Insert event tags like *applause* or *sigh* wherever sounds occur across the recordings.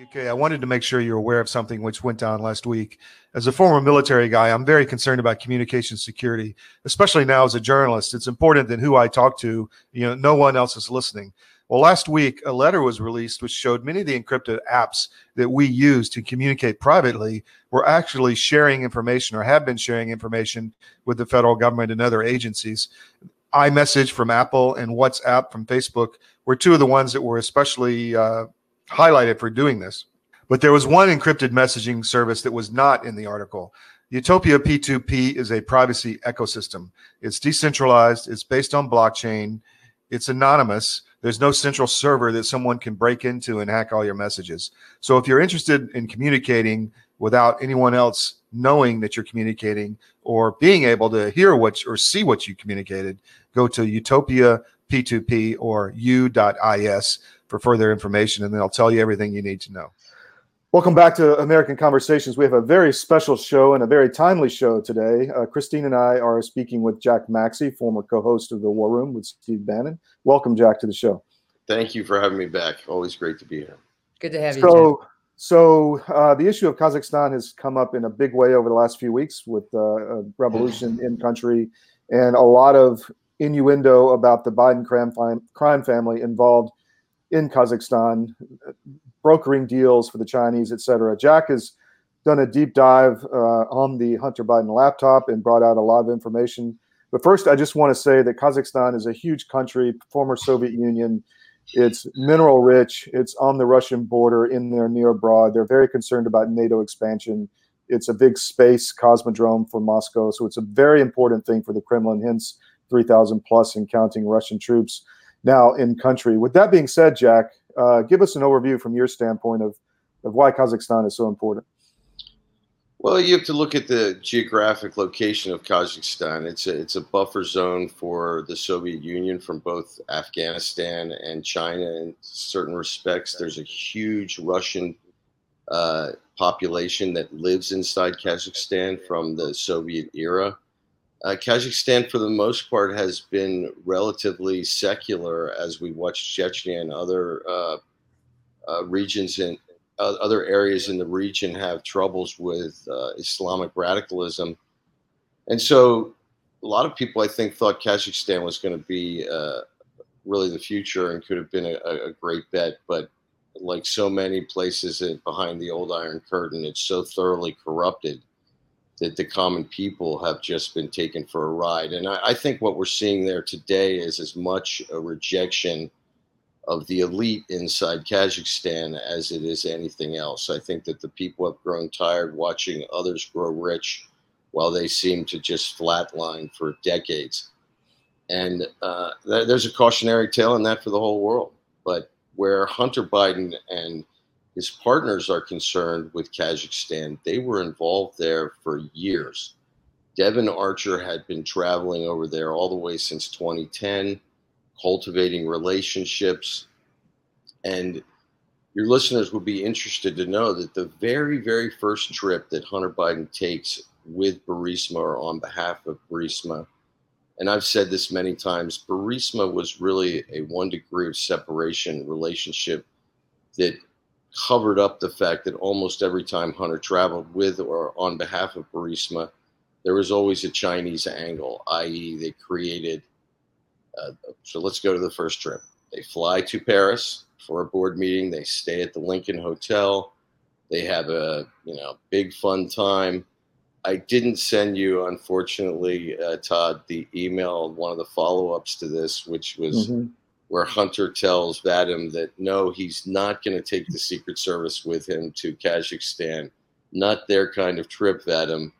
UK, I wanted to make sure you're aware of something which went down last week. As a former military guy, I'm very concerned about communication security, especially now as a journalist. It's important that who I talk to, you know, no one else is listening. Well, last week, a letter was released which showed many of the encrypted apps that we use to communicate privately were actually sharing information or have been sharing information with the federal government and other agencies. iMessage from Apple and WhatsApp from Facebook were two of the ones that were especially uh, highlighted for doing this. But there was one encrypted messaging service that was not in the article. Utopia P2P is a privacy ecosystem. It's decentralized, it's based on blockchain, it's anonymous. There's no central server that someone can break into and hack all your messages. So if you're interested in communicating without anyone else knowing that you're communicating or being able to hear what or see what you communicated, go to Utopia P2P or u.is for further information, and they'll tell you everything you need to know. Welcome back to American Conversations. We have a very special show and a very timely show today. Uh, Christine and I are speaking with Jack Maxey, former co host of The War Room with Steve Bannon. Welcome, Jack, to the show. Thank you for having me back. Always great to be here. Good to have you. So, so uh, the issue of Kazakhstan has come up in a big way over the last few weeks with uh, a revolution in country and a lot of innuendo about the Biden crime, crime family involved in Kazakhstan, brokering deals for the Chinese, et cetera. Jack has done a deep dive uh, on the Hunter Biden laptop and brought out a lot of information. But first, I just want to say that Kazakhstan is a huge country, former Soviet Union. It's mineral rich. It's on the Russian border in there near abroad. They're very concerned about NATO expansion. It's a big space cosmodrome for Moscow. So it's a very important thing for the Kremlin, hence 3,000 plus and counting Russian troops now in country. With that being said, Jack, uh, give us an overview from your standpoint of, of why Kazakhstan is so important. Well, you have to look at the geographic location of Kazakhstan. It's a, it's a buffer zone for the Soviet Union from both Afghanistan and China in certain respects. There's a huge Russian uh, population that lives inside Kazakhstan from the Soviet era. Uh, Kazakhstan, for the most part, has been relatively secular as we watch Chechnya and other uh, uh, regions and other areas in the region have troubles with uh, Islamic radicalism. And so a lot of people, I think, thought Kazakhstan was going to be uh, really the future and could have been a, a great bet. But like so many places behind the old Iron Curtain, it's so thoroughly corrupted that the common people have just been taken for a ride. And I, I, think what we're seeing there today is as much a rejection of the elite inside Kazakhstan as it is anything else. I think that the people have grown tired watching others grow rich while they seem to just flatline for decades. And uh, th- there's a cautionary tale in that for the whole world. But where Hunter Biden and his partners are concerned with Kazakhstan, they were involved there for years. Devon Archer had been traveling over there all the way since 2010, cultivating relationships. And your listeners would be interested to know that the very, very first trip that Hunter Biden takes with Burisma or on behalf of Burisma, and I've said this many times, Burisma was really a one degree of separation relationship that covered up the fact that almost every time Hunter traveled with or on behalf of Burisma, there was always a Chinese angle, i.e., they created. Uh, so let's go to the first trip. They fly to Paris for a board meeting. They stay at the Lincoln Hotel. They have a you know big fun time. I didn't send you, unfortunately, uh, Todd, the email, one of the follow ups to this, which was mm-hmm where Hunter tells Vadim that no, he's not going to take the Secret Service with him to Kazakhstan. Not their kind of trip, Vadim.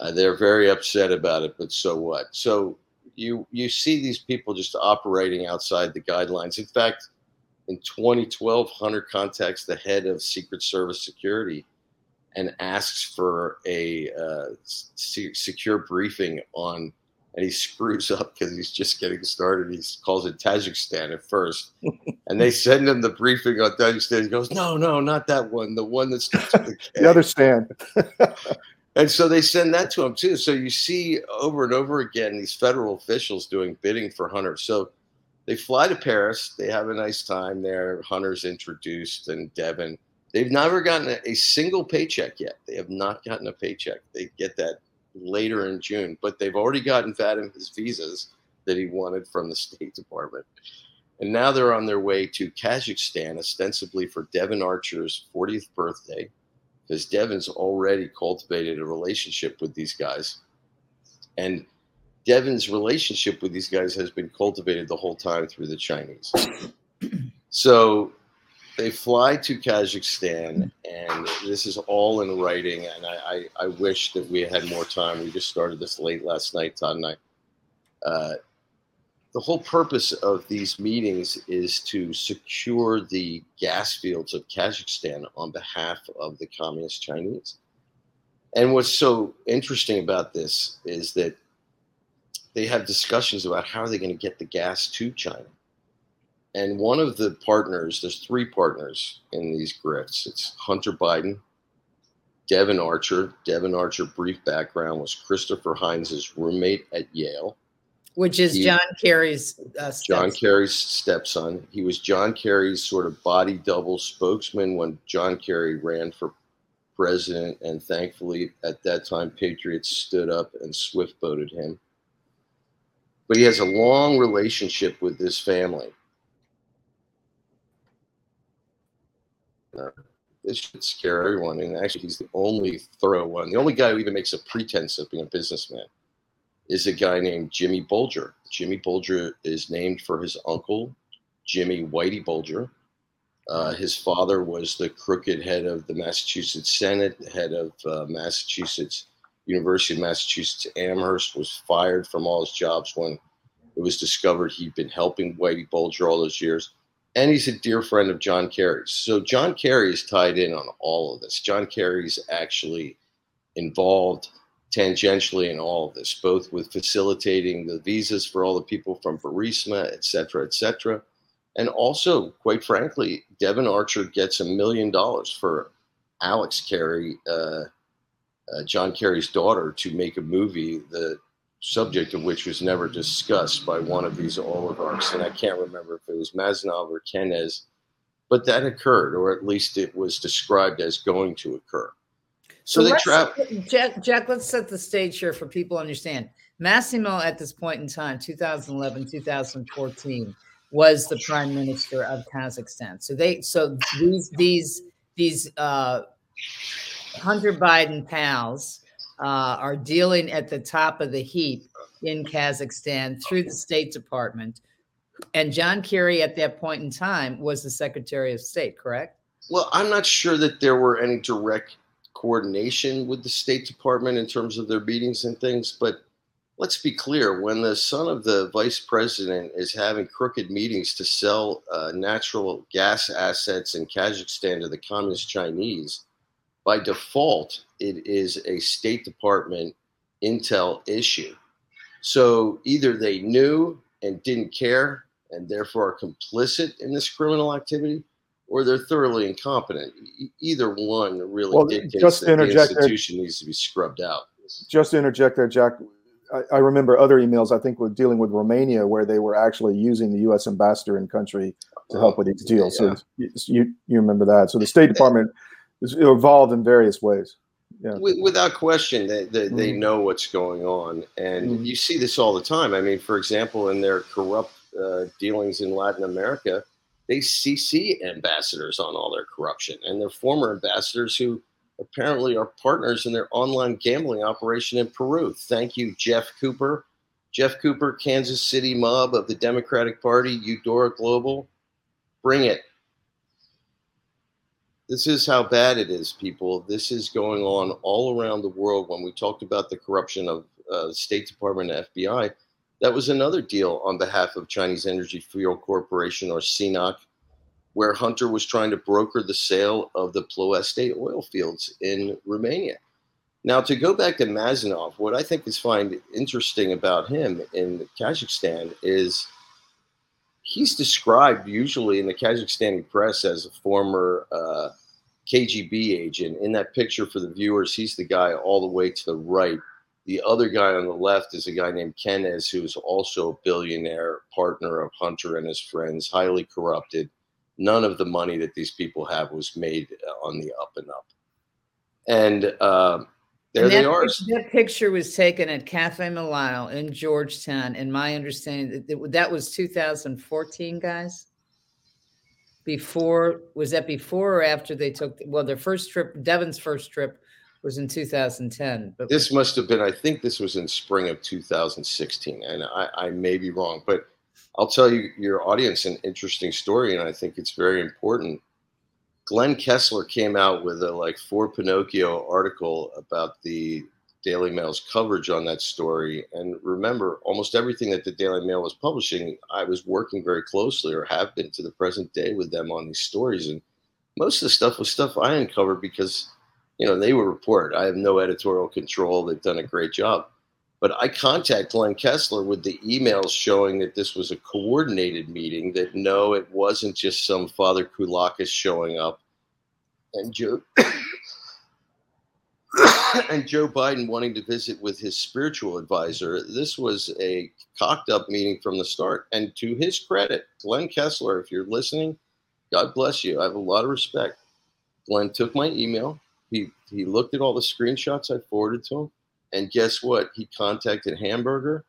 Uh, they're very upset about it, but so what? So you you see these people just operating outside the guidelines. In fact, in 2012, Hunter contacts the head of Secret Service security and asks for a uh, secure briefing on and he screws up because he's just getting started. He calls it Tajikistan at first, *laughs* and they send him the briefing on Tajikistan. He goes, "No, no, not that one. The one that's the, *laughs* the other stand." *laughs* and so they send that to him too. So you see over and over again these federal officials doing bidding for Hunter. So they fly to Paris. They have a nice time there. Hunter's introduced, and Devon They've never gotten a, a, single paycheck yet. They have not gotten a paycheck. They get that later in June, but they've already gotten Vadim's visas that he wanted from the *laughs* State Department. And now they're on their way to Kazakhstan, ostensibly for Devon Archer's 40th birthday, because Devon's already cultivated a relationship with these guys. And Devon's relationship with these guys has been cultivated the whole time through the Chinese. *clears throat* so they fly to Kazakhstan, and this is all in writing. And I, I, I, wish that we had more time. We just started this late last night, Todd and I. Uh, the whole purpose of these meetings is to secure the gas fields of Kazakhstan on behalf of the communist Chinese. And what's so interesting about this is that they have discussions about how are they going to get the gas to China. And one of the partners, there's three partners in these grifts. It's Hunter Biden, Devon Archer. Devon Archer, brief background, was Christopher Heinz's roommate at Yale. Which is he, John Kerry's uh, John Kerry's stepson. He was John Kerry's sort of body double spokesman when John Kerry ran for president. And thankfully, at that time, Patriots stood up and swift boated him. But he has a long relationship with this family Uh, this should scare everyone. And actually, he's the only thorough one. The only guy who even makes a pretense of being a businessman is a guy named Jimmy Bulger. Jimmy Bulger is named for his uncle, Jimmy Whitey Bulger. Uh, his father was the crooked head of the Massachusetts Senate, head of uh, Massachusetts University of Massachusetts Amherst, was fired from all his jobs when it was discovered he'd been helping Whitey Bulger all those years and he's a dear friend of John Kerry's. So John Kerry is tied in on all of this. John Kerry's actually involved tangentially in all of this, both with facilitating the visas for all the people from Burisma, et cetera, et cetera. And also, quite frankly, Devon Archer gets a million dollars for Alex Kerry, uh, uh, John Kerry's daughter, to make a movie. The subject of which was never discussed by one of these oligarchs. And I can't remember if it was Massimov or Kenes, but that occurred, or at least it was described as going to occur. So, so they trap. Jack, Jack, let's set the stage here for people to understand. Massimo, at this point in time, 2011, 2014, was the prime minister of Kazakhstan. So they, so these, these, these uh, Hunter Biden pals uh, are dealing at the top of the heap in Kazakhstan through the State Department. And John Kerry, at that point in time, was the Secretary of State, correct? Well, I'm not sure that there were any direct coordination with the State Department in terms of their meetings and things, but let's be clear when the son of the vice president is having crooked meetings to sell uh, natural gas assets in Kazakhstan to the communist Chinese, by default, it is a State Department intel issue. So either they knew and didn't care and therefore are complicit in this criminal activity, or they're thoroughly incompetent. either one really well, dictates just that the institution there, needs to be scrubbed out. Just to interject there, Jack, I, I remember other emails, I think, with dealing with Romania, where they were actually using the U.S. ambassador in country to help oh, with these deals. Yeah. So you, you remember that. So the State Department is evolved in various ways. Yeah. Without question, they, they, mm-hmm. they know what's going on. And mm-hmm. you see this all the time. I mean, for example, in their corrupt uh, dealings in Latin America, they CC ambassadors on all their corruption and their former ambassadors who apparently are partners in their online gambling operation in Peru. Thank you, Jeff Cooper. Jeff Cooper, Kansas City mob of the Democratic Party, Eudora Global. Bring it. This is how bad it is, people. This is going on all around the world. When we talked about the corruption of uh, State Department and FBI, that was another deal on behalf of Chinese Energy Fuel Corporation or CNOC, where Hunter was trying to broker the sale of the Ploiești oil fields in Romania. Now, to go back to Massimov, what I think is find interesting about him in Kazakhstan is he's described usually in the Kazakhstani press as a former uh, KGB agent. In that picture for the viewers, he's the guy all the way to the right. The other guy on the left is a guy named Kenes, who is also a billionaire partner of Hunter and his friends, highly corrupted. None of the money that these people have was made uh, on the up and up. And uh, there they that, are. That picture was taken at Cafe Milano in Georgetown. In my understanding, that, that was 2014, guys. Before was that before or after they took? Well, their first trip, Devon's first trip, was in 2010. But this must have been. I think this was in spring of 2016, and I, I may be wrong, but I'll tell you your audience an interesting story, and I think it's very important. Glenn Kessler came out with a like four Pinocchio article about the Daily Mail's coverage on that story. And remember, almost everything that the Daily Mail was publishing, I was working very closely or have been to the present day with them on these stories. And most of the stuff was stuff I uncovered because, you know, they were report. I have no editorial control. They've done a great job. But I contact Glenn Kessler with the emails showing that this was a coordinated meeting, that no, it wasn't just some Father Koulakis showing up. And Joe *coughs* and Joe Biden wanting to visit with his spiritual advisor. This was a cocked up meeting from the start. And to his credit, Glenn Kessler, if you're listening, God bless you. I have a lot of respect. Glenn took my email. He he looked at all the screenshots I forwarded to him and guess what? He contacted Hamburger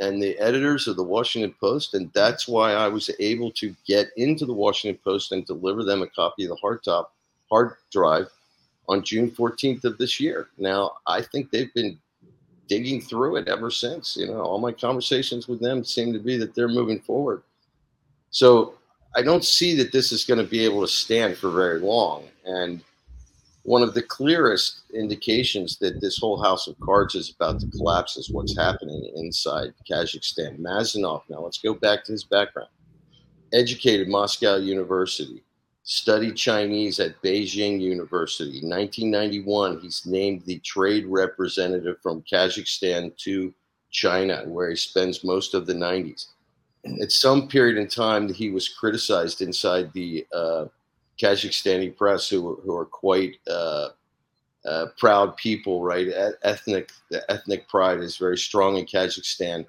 and the editors of the Washington Post. And that's why I was able to get into the Washington Post and deliver them a copy of the hardtop hard drive on June 14th of this year. Now, I think they've been digging through it ever since. You know, all my conversations with them seem to be that they're moving forward. So I don't see that this is going to be able to stand for very long. And one of the clearest indications that this whole house of cards is about to collapse is what's happening inside Kazakhstan. Massimov, now let's go back to his background. Educated Moscow University, studied Chinese at Beijing University. In 1991, he's named the trade representative from Kazakhstan to China, where he spends most of the 90s. At some period in time, he was criticized inside the uh, Kazakhstani press who, who are quite uh, uh, proud people, right? Ethnic, the ethnic pride is very strong in Kazakhstan.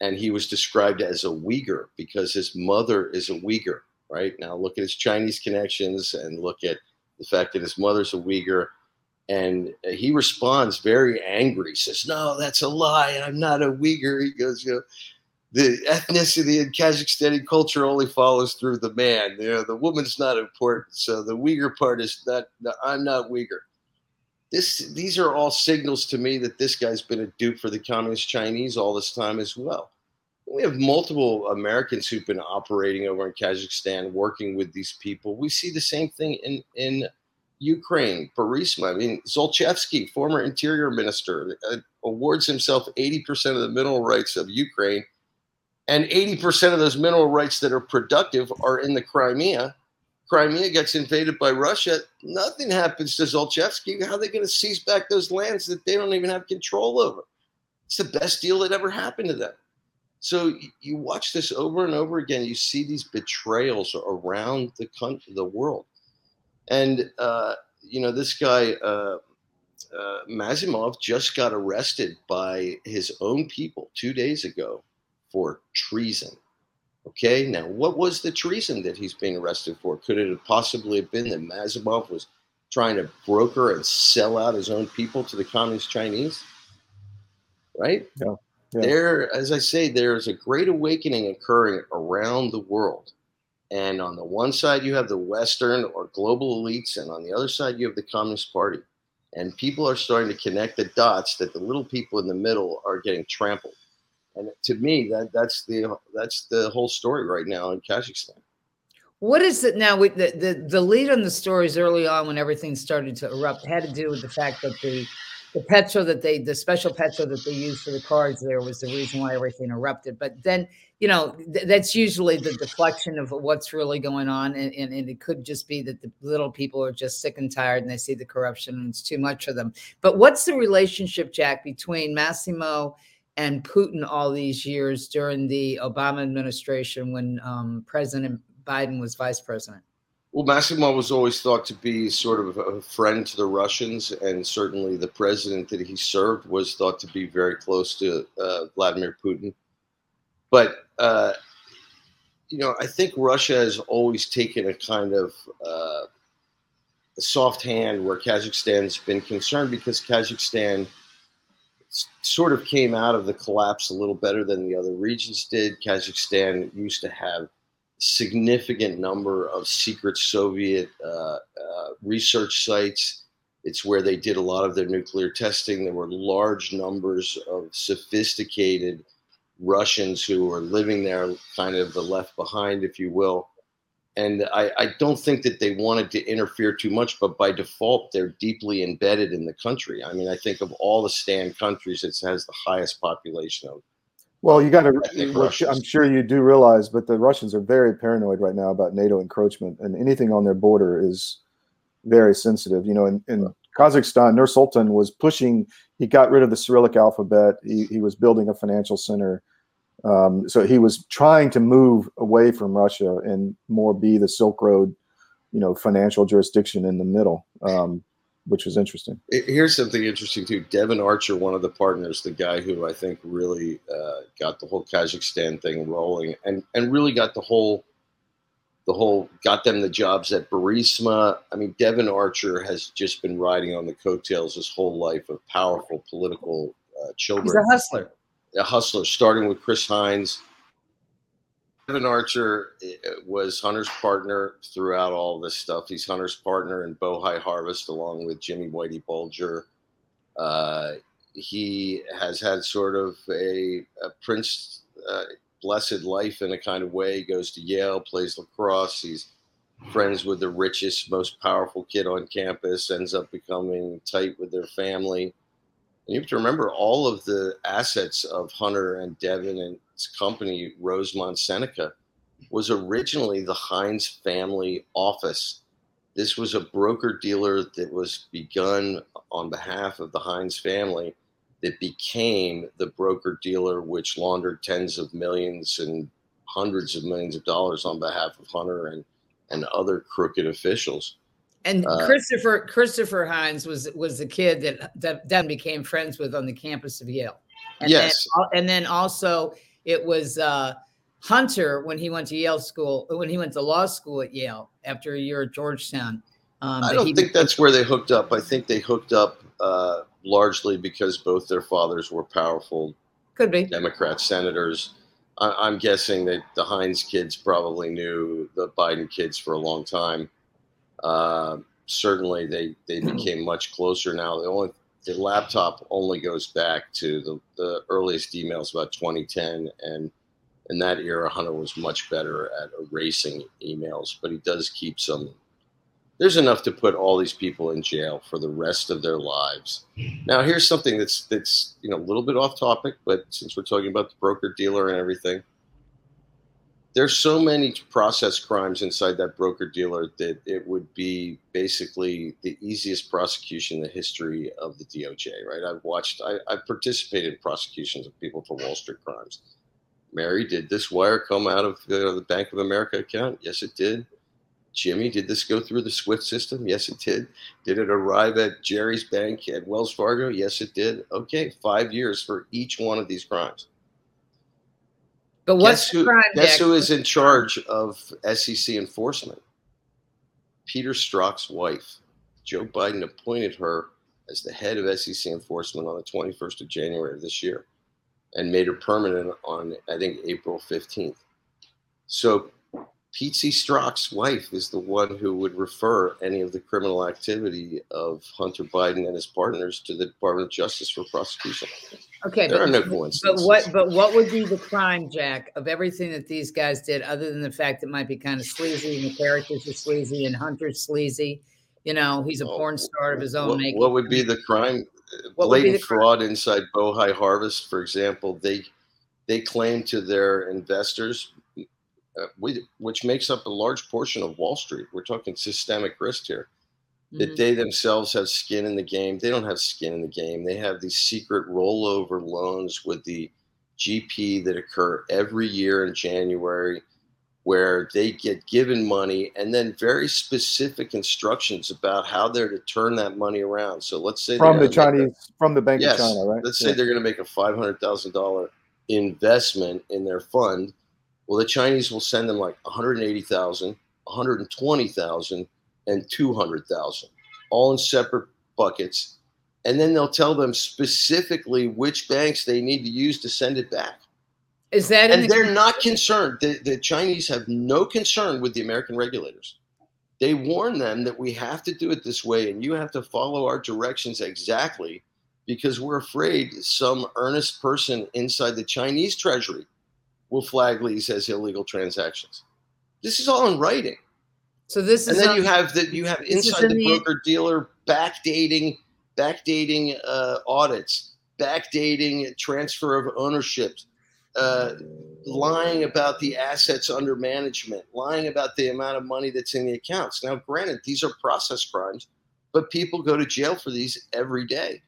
And he was described as a Uyghur because his mother is a Uyghur, right? Now look at his Chinese connections and look at the fact that his mother's a Uyghur. And he responds very angry, he says, No, that's a lie. I'm not a Uyghur. He goes, You know, the ethnicity in Kazakhstani culture only follows through the man. You know, the woman's not important. So the Uyghur part is not. I'm not Uyghur. This, these are all signals to me that this guy's been a dupe for the communist Chinese all this time as well. We have multiple Americans who've been operating over in Kazakhstan, working with these people. We see the same thing in in Ukraine, Burisma. I mean, Zlochevsky, former interior minister, uh, awards himself 80% of the mineral rights of Ukraine and 80% of those mineral rights that are productive are in the Crimea. Crimea gets invaded by Russia. Nothing happens to Zlochevsky. How are they going to seize back those lands that they don't even have control over? It's the best deal that ever happened to them. So you watch this over and over again. You see these betrayals around the country, the world, and uh, you know this guy uh, uh, Massimov just got arrested by his own people two days ago for treason. Okay, now what was the treason that he's being arrested for? Could it have possibly have been that Massimov was trying to broker and sell out his own people to the communist Chinese? Right? Yeah. yeah. There, as I say, there is a great awakening occurring around the world. And on the one side, you have the Western or global elites, and on the other side, you have the Communist Party. And people are starting to connect the dots that the little people in the middle are getting trampled. And to me, that that's the that's the whole story right now in Kazakhstan. What is it now? The, the the lead on the stories early on when everything started to erupt had to do with the fact that the the petro that they the special petro that they used for the cards there was the reason why everything erupted. But then you know th- that's usually the deflection of what's really going on, and, and, and it could just be that the little people are just sick and tired and they see the corruption and it's too much for them. But what's the relationship, Jack, between Massimo? And Putin all these years during the Obama administration when um, President Biden was vice president? Well, Massimo was always thought to be sort of a friend to the Russians, and certainly the president that he served was thought to be very close to uh, Vladimir Putin. But uh, you know, I think Russia has always taken a kind of uh, a soft hand where Kazakhstan's been concerned because Kazakhstan sort of came out of the collapse a little better than the other regions did. Kazakhstan used to have significant number of secret Soviet uh, uh, research sites. It's where they did a lot of their nuclear testing. There were large numbers of sophisticated Russians who were living there, kind of the left behind, if you will. And I, I, don't think that they wanted to interfere too much, but by default, they're deeply embedded in the country. I mean, I think of all the stand countries, it has the highest population of. Well, you got to. I'm sure you do realize, but the Russians are very paranoid right now about NATO encroachment, and anything on their border is very sensitive. You know, in, in Kazakhstan, Nur Sultan was pushing. He got rid of the Cyrillic alphabet. He, he was building a financial center. Um, so he was trying to move away from Russia and more be the Silk Road, you know, financial jurisdiction in the middle, um, which was interesting. Here's something interesting too. Devon Archer, one of the partners, the guy who I think really uh, got the whole Kazakhstan thing rolling, and and really got the whole the whole got them the jobs at Burisma. I mean, Devon Archer has just been riding on the coattails his whole life of powerful political uh, children. He's a hustler a hustler, starting with Chris Heinz. Kevin Archer eh, was Hunter's partner throughout all this stuff. He's Hunter's partner in Bohai Harvest, along with Jimmy Whitey Bulger. Uh, he has had sort of a, a prince uh, blessed life in a kind of way. He goes to Yale, plays lacrosse. He's friends with the richest, most powerful kid on campus. Ends up becoming tight with their family. And you have to remember all of the assets of Hunter and Devon and his company, Rosemont Seneca, was originally the Heinz family office. This was a broker dealer that was begun on behalf of the Heinz family that became the broker dealer which laundered tens of millions and hundreds of millions of dollars on behalf of Hunter and, and other crooked officials. And uh, Christopher Christopher Heinz was was the kid that that then became friends with on the campus of Yale. And yes, then, and then also it was uh, Hunter when he went to Yale school when he went to law school at Yale after a year at Georgetown. Um, I don't think that's where they hooked up. I think they hooked up uh, largely because both their fathers were powerful. Could be Democrat senators. I, am guessing that the Hines kids probably knew the Biden kids for a long time. Uh, certainly, they they hmm. became much closer now. The only the laptop only goes back to the, the earliest emails about 2010 and in that era hunter was much better at erasing emails but he does keep some there's enough to put all these people in jail for the rest of their lives now here's something that's that's you know a little bit off topic but since we're talking about the broker dealer and everything there's so many process crimes inside that broker dealer that it would be basically the easiest prosecution in the history of the DOJ, right? I've watched, I, have participated in prosecutions of people for Wall Street crimes. Mary, did this wire come out of uh, the Bank of America account? Yes, it did. Jimmy, did this go through the SWIFT system? Yes, it did. Did it arrive at Jerry's bank at Wells Fargo? Yes, it did. Okay, five years for each one of these crimes. But what's guess who, crime? Guess who is in charge of SEC enforcement? Peter Strzok's wife. Joe Biden appointed her as the head of SEC enforcement on the 21st of January of this year and made her permanent on, I think, April 15th. So Pete C. Strzok's wife is the one who would refer any of the criminal activity of Hunter Biden and his partners to the Department of Justice for prosecution. Okay, there but, are no coincidences. But what? But what would be the crime, Jack, of everything that these guys did, other than the fact it might be kind of sleazy and the characters are sleazy and Hunter's sleazy? You know, he's a oh, porn star of his own what, making. What would be the crime? What Blatant the fraud crime? inside Bohai Harvest, for example. They they claim to their investors uh, which makes up a large portion of Wall Street. We're talking systemic risk here. Mm-hmm. That they themselves have skin in the game. They don't have skin in the game. They have these secret rollover loans with the GP that occur every year in January, where they get given money and then very specific instructions about how they're to turn that money around. So let's say from the Chinese, a, from the Bank yes, of China, right? Let's say they're going to make a five hundred thousand dollar investment in their fund Well, the Chinese will send them like 180,000, 120,000, and 200,000, all in separate buckets. And then they'll tell them specifically which banks they need to use to send it back. Is that and the- they're not concerned. The, the Chinese have no concern with the American regulators. They warn them that we have to do it this way and you have to follow our directions exactly because we're afraid some earnest person inside the Chinese treasury will flag these as illegal transactions. This is all in writing. So this is, and then you have that you have inside the broker dealer backdating, backdating uh, audits, backdating transfer of ownership, uh, lying about the assets under management, lying about the amount of money that's in the accounts. Now, granted, these are process crimes, but people go to jail for these every day.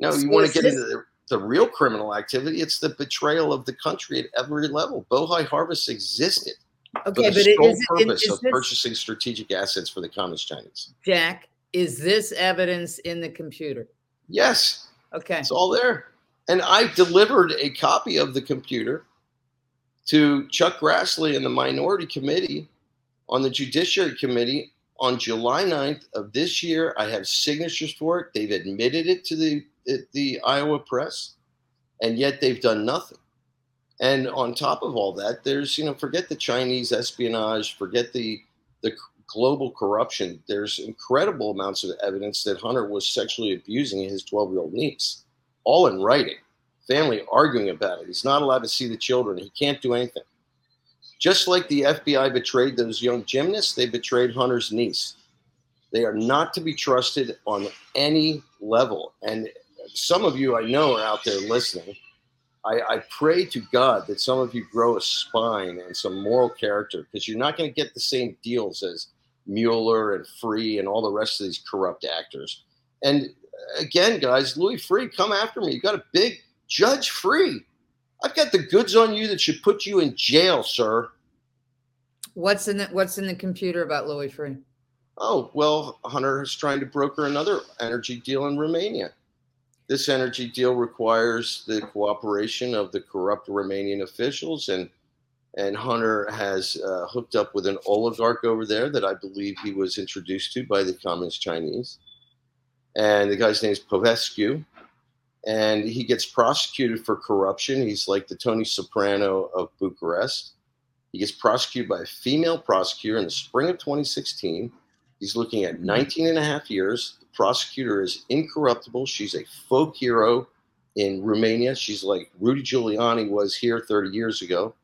No, you want to get into the, the, real criminal activity. It's the betrayal of the country at every level. Bohai Harvest existed okay, for the sole is, purpose is of this, purchasing strategic assets for the Communist Chinese. Jack, is this evidence in the computer? Yes. Okay. It's all there. And I delivered a copy of the computer to Chuck Grassley and the Minority Committee on the Judiciary Committee on July 9th of this year. I have signatures for it. They've admitted it to the, the Iowa press, and yet they've done nothing. And on top of all that, there's, you know, forget the Chinese espionage, forget the, the global corruption. There's incredible amounts of evidence that Hunter was sexually abusing his 12 year old niece all in writing. Family arguing about it. He's not allowed to see the children. He can't do anything. Just like the FBI betrayed those young gymnasts, they betrayed Hunter's niece. They are not to be trusted on any level. And some of you I know are out there listening. I, I pray to God that some of you grow a spine and some moral character because you're not going to get the same deals as Mueller and Freeh and all the rest of these corrupt actors. And uh, again, guys, Louis Freeh, come after me. You got a big judge free. I've got the goods on you that should put you in jail, sir. What's in the What's in the computer about Louis Freeh? Oh well, Hunter is trying to broker another energy deal in Romania. This energy deal requires the cooperation of the corrupt Romanian officials, and and Hunter has uh, hooked up with an oligarch over there that I believe he was introduced to by the Communist Chinese and the guy's name is Popescu, and he gets prosecuted for corruption. He's like the Tony Soprano of Bucharest. He gets prosecuted by a female prosecutor in the spring of 2016. He's looking at 19 and a half years. Prosecutor is incorruptible. She's a folk hero in Romania. She's like Rudy Giuliani was here 30 years ago.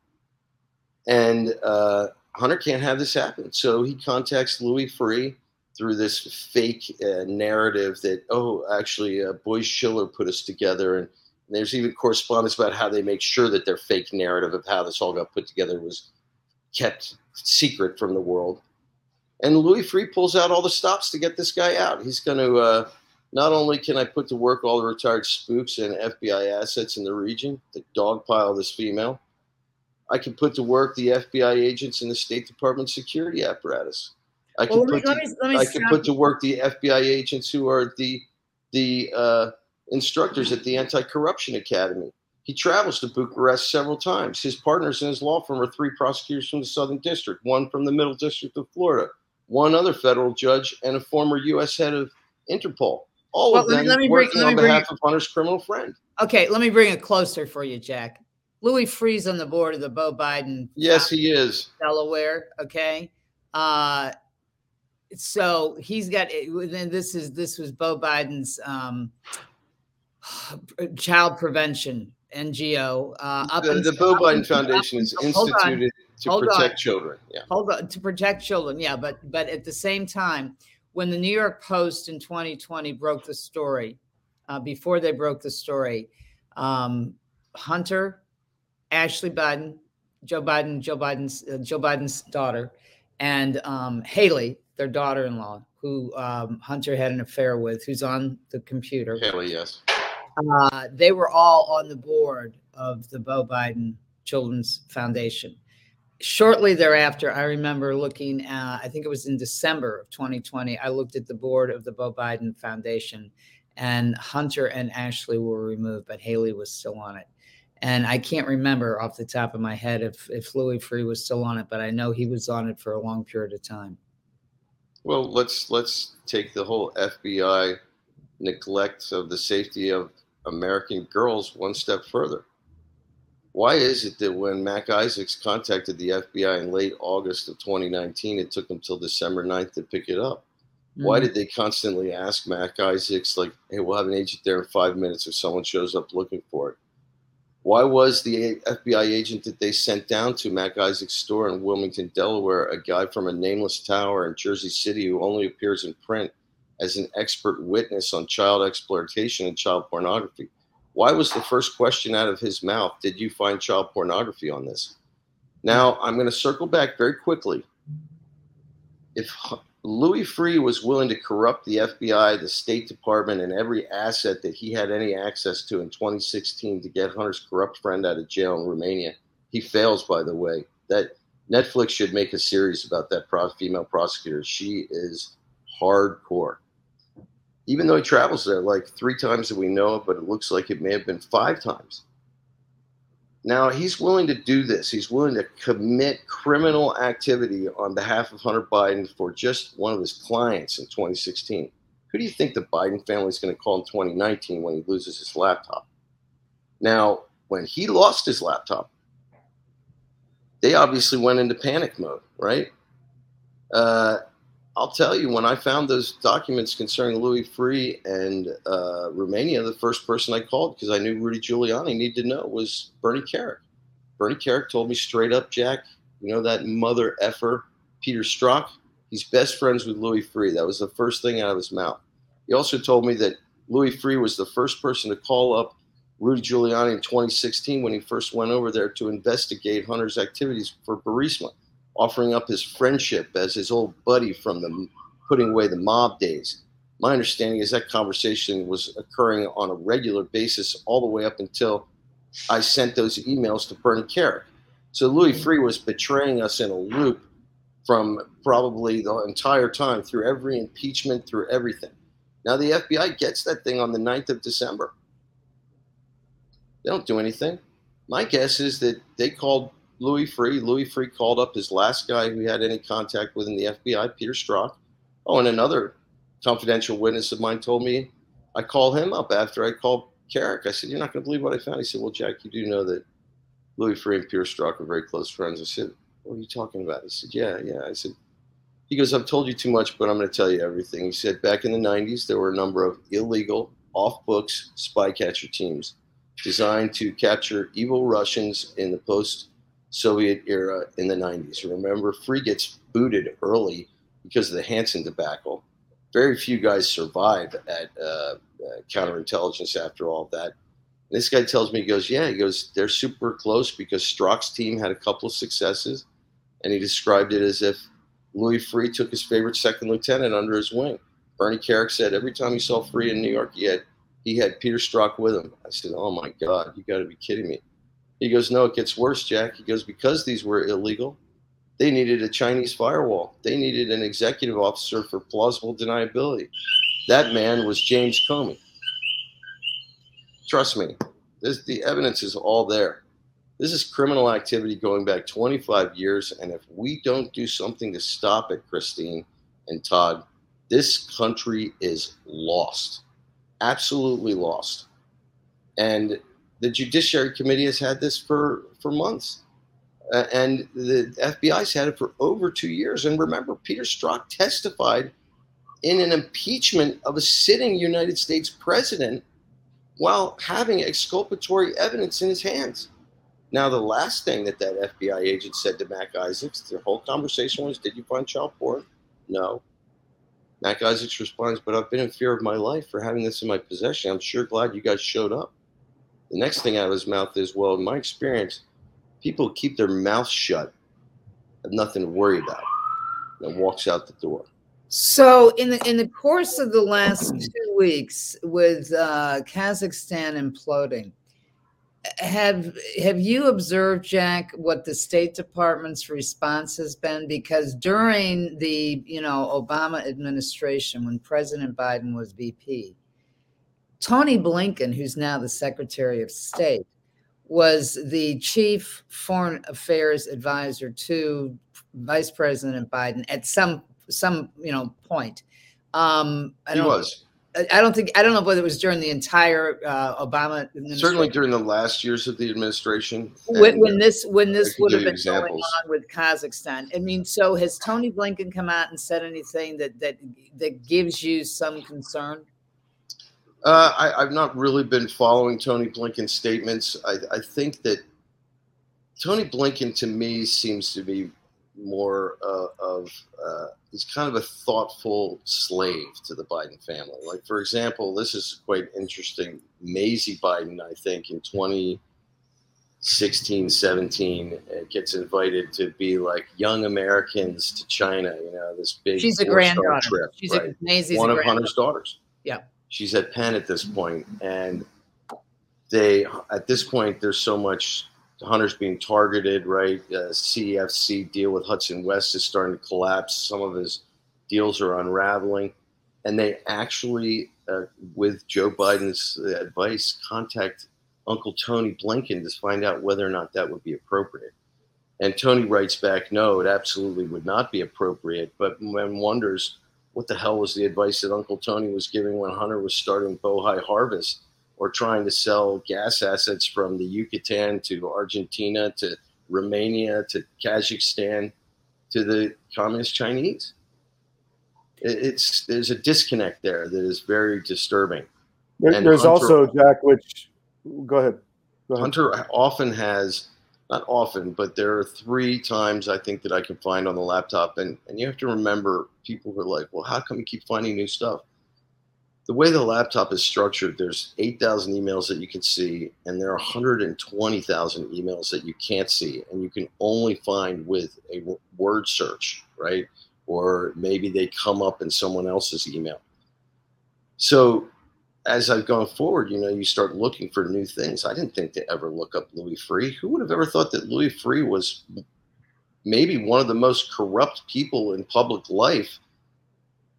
And uh, Hunter can't have this happen. So he contacts Louis Freeh through this fake uh, narrative that oh actually uh, Boies Schiller put us together and there's even correspondence about how they make sure that their fake narrative of how this all got put together was kept secret from the world. And Louis Freeh pulls out all the stops to get this guy out. He's going to uh, not only can I put to work all the retired spooks and FBI assets in the region to dogpile this female, I can put to work the FBI agents in the State Department security apparatus. I can, well, put, me, to, me, I can put to work the FBI agents who are the the uh, instructors at the Anti-Corruption Academy. He travels to Bucharest several times. His partners in his law firm are three prosecutors from the Southern District, one from the Middle District of Florida, one other federal judge, and a former U.S. head of Interpol. All well, of them let me, working bring, on behalf of Hunter's criminal friend. Okay, let me bring it closer for you, Jack. Louis Freeh's on the board of the Beau Biden. Yes, he is. Delaware. Okay. Uh, so he's got and this is this was Beau Biden's um, child prevention NGO. Uh, the, the Beau Biden Foundation is instituted to hold protect on. children. Yeah, hold on to protect children. Yeah, but but at the same time, when the New York Post in 2020 broke the story, uh, before they broke the story, um, Hunter, Ashley Biden, Joe Biden, Joe Biden's uh, Joe Biden's daughter, and um, Haley their daughter-in-law, who um, Hunter had an affair with, who's on the computer. Haley, yes. Uh, they were all on the board of the Beau Biden Children's Foundation. Shortly thereafter, I remember looking. I think it was in December of 2020. I looked at the board of the Beau Biden Foundation, and Hunter and Ashley were removed, but Haley was still on it. And I can't remember off the top of my head if, if Louis Freeh was still on it, but I know he was on it for a long period of time. Well, let's let's take the whole FBI neglect of the safety of American girls one step further. Why is it that when Mac Isaacs contacted the FBI in late August of 2019, it took them till December 9th to pick it up? Mm-hmm. Why did they constantly ask Mac Isaacs, like, hey, we'll have an agent there in five minutes if someone shows up looking for it? Why was the FBI agent that they sent down to Mac Isaac's store in Wilmington, Delaware, a guy from a nameless tower in Jersey City who only appears in print as an expert witness on child exploitation and child pornography? Why was the first question out of his mouth, Did you find child pornography on this? Now, I'm going to circle back very quickly. If Louis Freeh was willing to corrupt the FBI, the State Department, and every asset that he had any access to in 2016 to get Hunter's corrupt friend out of jail in Romania. He fails, by the way. That Netflix should make a series about that pro- female prosecutor. She is hardcore. Even though he travels there like three times that we know of, but it looks like it may have been five times. Now he's willing to do this. He's willing to commit criminal activity on behalf of Hunter Biden for just one of his clients in 2016. Who do you think the Biden family is going to call in 2019 when he loses his laptop? Now, when he lost his laptop, they obviously went into panic mode, right? Uh, I'll tell you, when I found those documents concerning Louis Freeh and uh, Romania, the first person I called because I knew Rudy Giuliani needed to know was Bernie Kerik. Bernie Kerik told me straight up, Jack, you know that mother effer, Peter Strzok? He's best friends with Louis Freeh. That was the first thing out of his mouth. He also told me that Louis Freeh was the first person to call up Rudy Giuliani in 2016 when he first went over there to investigate Hunter's activities for Burisma offering up his friendship as his old buddy from the putting away the mob days. My understanding is that conversation was occurring on a regular basis all the way up until I sent those emails to Bernie Kerik. So Louis mm-hmm. Freeh was betraying us in a loop from probably the entire time through every impeachment, through everything. Now the FBI gets that thing on the 9th of December. They don't do anything. My guess is that they called Louis Freeh. Louis Freeh called up his last guy who had any contact with in the FBI, Peter Strzok. Oh, and another confidential witness of mine told me I called him up after I called Kerik. I said, You're not going to believe what I found. He said, Well, Jack, you do know that Louis Freeh and Peter Strzok are very close friends. I said, What are you talking about? He said, Yeah, yeah. I said, He goes, I've told you too much, but I'm going to tell you everything. He said, Back in the 90s, there were a number of illegal, off books spy catcher teams designed to capture evil Russians in the post Soviet era in the 90s. Remember, Freeh gets booted early because of the Hanssen debacle. Very few guys survive at uh, uh, counterintelligence after all that. And this guy tells me, he goes, Yeah, he goes, they're super close because Strzok's team had a couple of successes. And he described it as if Louis Freeh took his favorite second lieutenant under his wing. Bernie Kerik said every time he saw Freeh in New York, he had, he had Peter Strzok with him. I said, Oh my God, you got to be kidding me. He goes, No, it gets worse, Jack. He goes, Because these were illegal, they needed a Chinese firewall. They needed an executive officer for plausible deniability. That man was James Comey. Trust me, this, the evidence is all there. This is criminal activity going back 25 years. And if we don't do something to stop it, Christine and Todd, this country is lost. Absolutely lost. And the Judiciary Committee has had this for, for months. Uh, and the FBI's had it for over two years. And remember, Peter Strzok testified in an impeachment of a sitting United States president while having exculpatory evidence in his hands. Now, the last thing that that FBI agent said to Mac Isaacs, the whole conversation was, Did you find child porn? No. Mac Isaacs responds, But I've been in fear of my life for having this in my possession. I'm sure glad you guys showed up. The next thing out of his mouth is, well, in my experience, people keep their mouth shut, have nothing to worry about, and walks out the door. So, in the in the course of the last two weeks, with uh, Kazakhstan imploding, have have you observed, Jack, what the State Department's response has been? Because during the you know Obama administration, when President Biden was VP, Tony Blinken, who's now the Secretary of State, was the chief foreign affairs advisor to Vice President Biden at some some you know point. Um, I he was. I don't think I don't know whether it was during the entire uh, Obama certainly during the last years of the administration. When, when this when this would have been examples. going on with Kazakhstan, I mean, so has Tony Blinken come out and said anything that that that gives you some concern? Uh, I, have not really been following Tony Blinken's statements. I, I think that Tony Blinken to me seems to be more uh, of uh, he's kind of a thoughtful slave to the Biden family. Like for example, this is quite interesting. Maisie Biden, I think, in 2016, 17, uh, gets invited to be like young Americans to China. You know, this big. She's a granddaughter. Trip, She's right? a, Maisie's one of Hunter's daughters. Yeah she's at Penn at this point, and they at this point there's so much Hunter's being targeted, right? Uh, CEFC deal with Hudson West is starting to collapse. Some of his deals are unraveling, and they actually, uh, with Joe Biden's advice, contact Uncle Tony Blinken to find out whether or not that would be appropriate. And Tony writes back, no, it absolutely would not be appropriate. But one wonders what the hell was the advice that Uncle Tony was giving when Hunter was starting Bohai Harvest or trying to sell gas assets from the Yucatan to Argentina to Romania to Kazakhstan to the communist Chinese? It's there's a disconnect there that is very disturbing. There, there's Hunter, also Jack, which go ahead. go ahead. Hunter often has not often, but there are three times I think that I can find on the laptop. And, and you have to remember people are like, well, how come you keep finding new stuff? The way the laptop is structured, there's 8,000 emails that you can see, and there are 120,000 emails that you can't see, and you can only find with a word search, right? Or maybe they come up in someone else's email. So as I've gone forward, you know, you start looking for new things. I didn't think to ever look up Louis Freeh. Who would have ever thought that Louis Freeh was maybe one of the most corrupt people in public life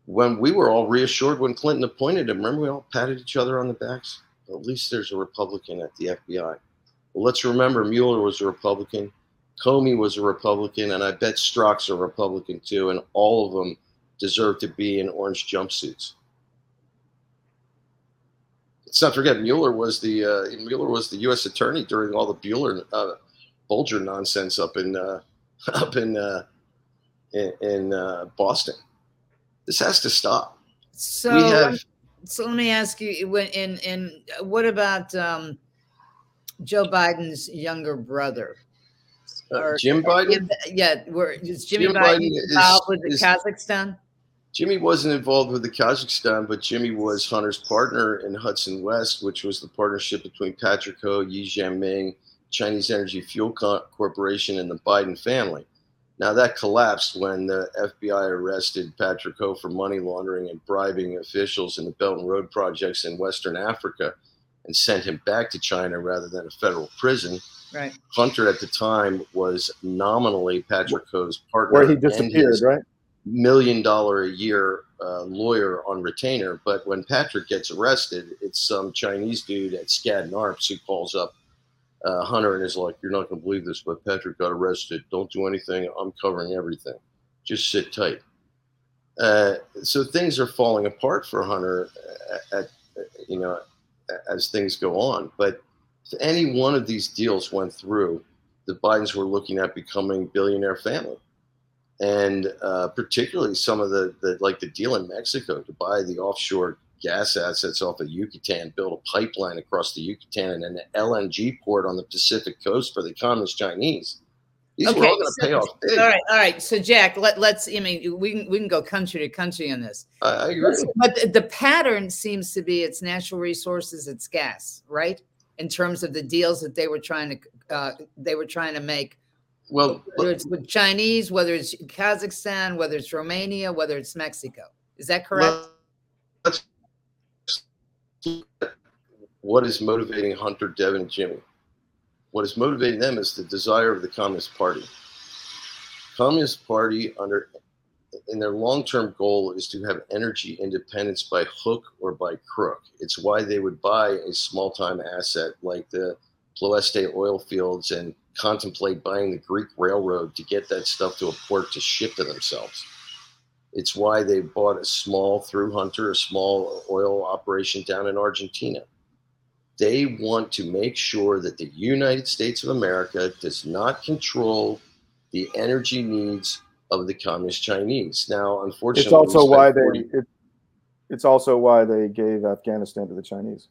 when we were all reassured when Clinton appointed him? Remember, we all patted each other on the backs? At least there's a Republican at the FBI. Well, let's remember Mueller was a Republican, Comey was a Republican, and I bet Strzok's a Republican too, and all of them deserve to be in orange jumpsuits let's not forget Mueller was the uh, Mueller was the U.S. attorney during all the Bueller uh, Bulger nonsense up in uh, *laughs* up in uh, in, in uh, Boston. This has to stop. So, have, so let me ask you: when in in what about um, Joe Biden's younger brother? Uh, or, Jim Biden? Yeah, where is Jimmy Jim Biden, Biden involved with is, Kazakhstan? Jimmy wasn't involved with the Kazakhstan, but Jimmy was Hunter's partner in Hudson West, which was the partnership between Patrick Ho, Yi Jianming, Chinese Energy Fuel Corporation, and the Biden family. Now that collapsed when the FBI arrested Patrick Ho for money laundering and bribing officials in the Belt and Road projects in Western Africa and sent him back to China rather than a federal prison. Right. Hunter at the time was nominally Patrick Ho's partner. Where he disappeared, right? Million dollar a year uh, lawyer on retainer. But when Patrick gets arrested, it's some Chinese dude at Skadden Arps who calls up uh, Hunter and is like, "You're not going to believe this, but Patrick got arrested. Don't do anything. I'm covering everything. Just sit tight." Uh, so things are falling apart for Hunter, uh, at, you know, as things go on. But if any one of these deals went through, the Bidens were looking at becoming billionaire family and uh, particularly some of the, the like the deal in Mexico to buy the offshore gas assets off of Yucatan, build a pipeline across the Yucatan, and an LNG port on the Pacific coast for the communist Chinese. These okay, were all going to so, pay off. Big. All right, all right. So Jack, let, let's. I mean, we can we can go country to country on this. I, I agree. But the, the pattern seems to be it's natural resources, it's gas, right? In terms of the deals that they were trying to uh, they were trying to make well, whether it's with Chinese, whether it's Kazakhstan, whether it's Romania, whether it's Mexico. Is that correct? what is motivating Hunter, Devon, and Jimmy? What is motivating them is the desire of the Communist Party. Communist Party, under in their long-term goal, is to have energy independence by hook or by crook. It's why they would buy a small-time asset like the Ploiești oil fields and contemplate buying the Greek railroad to get that stuff to a port to ship to themselves. It's why they bought a small through hunter, a small oil operation down in Argentina. They want to make sure that the United States of America does not control the energy needs of the communist Chinese. Now, unfortunately, it's also why 40- they it, it's also why they gave Afghanistan to the Chinese.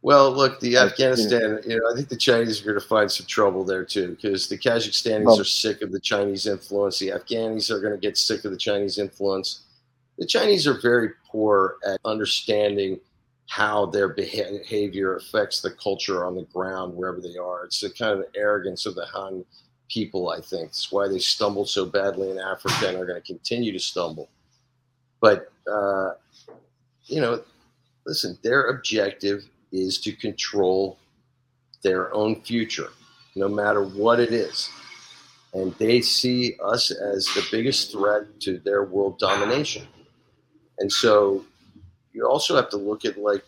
Well, look, the Afghanistan, you know, I think the Chinese are going to find some trouble there too, because the Kazakhstanis well, are sick of the Chinese influence. The Afghanis are going to get sick of the Chinese influence. The Chinese are very poor at understanding how their behavior affects the culture on the ground wherever they are. It's the kind of arrogance of the Han people, I think. It's why they stumbled so badly in Africa and are going to continue to stumble. But, uh, you know, listen, their objective is to control their own future, no matter what it is. And they see us as the biggest threat to their world domination. And so you also have to look at like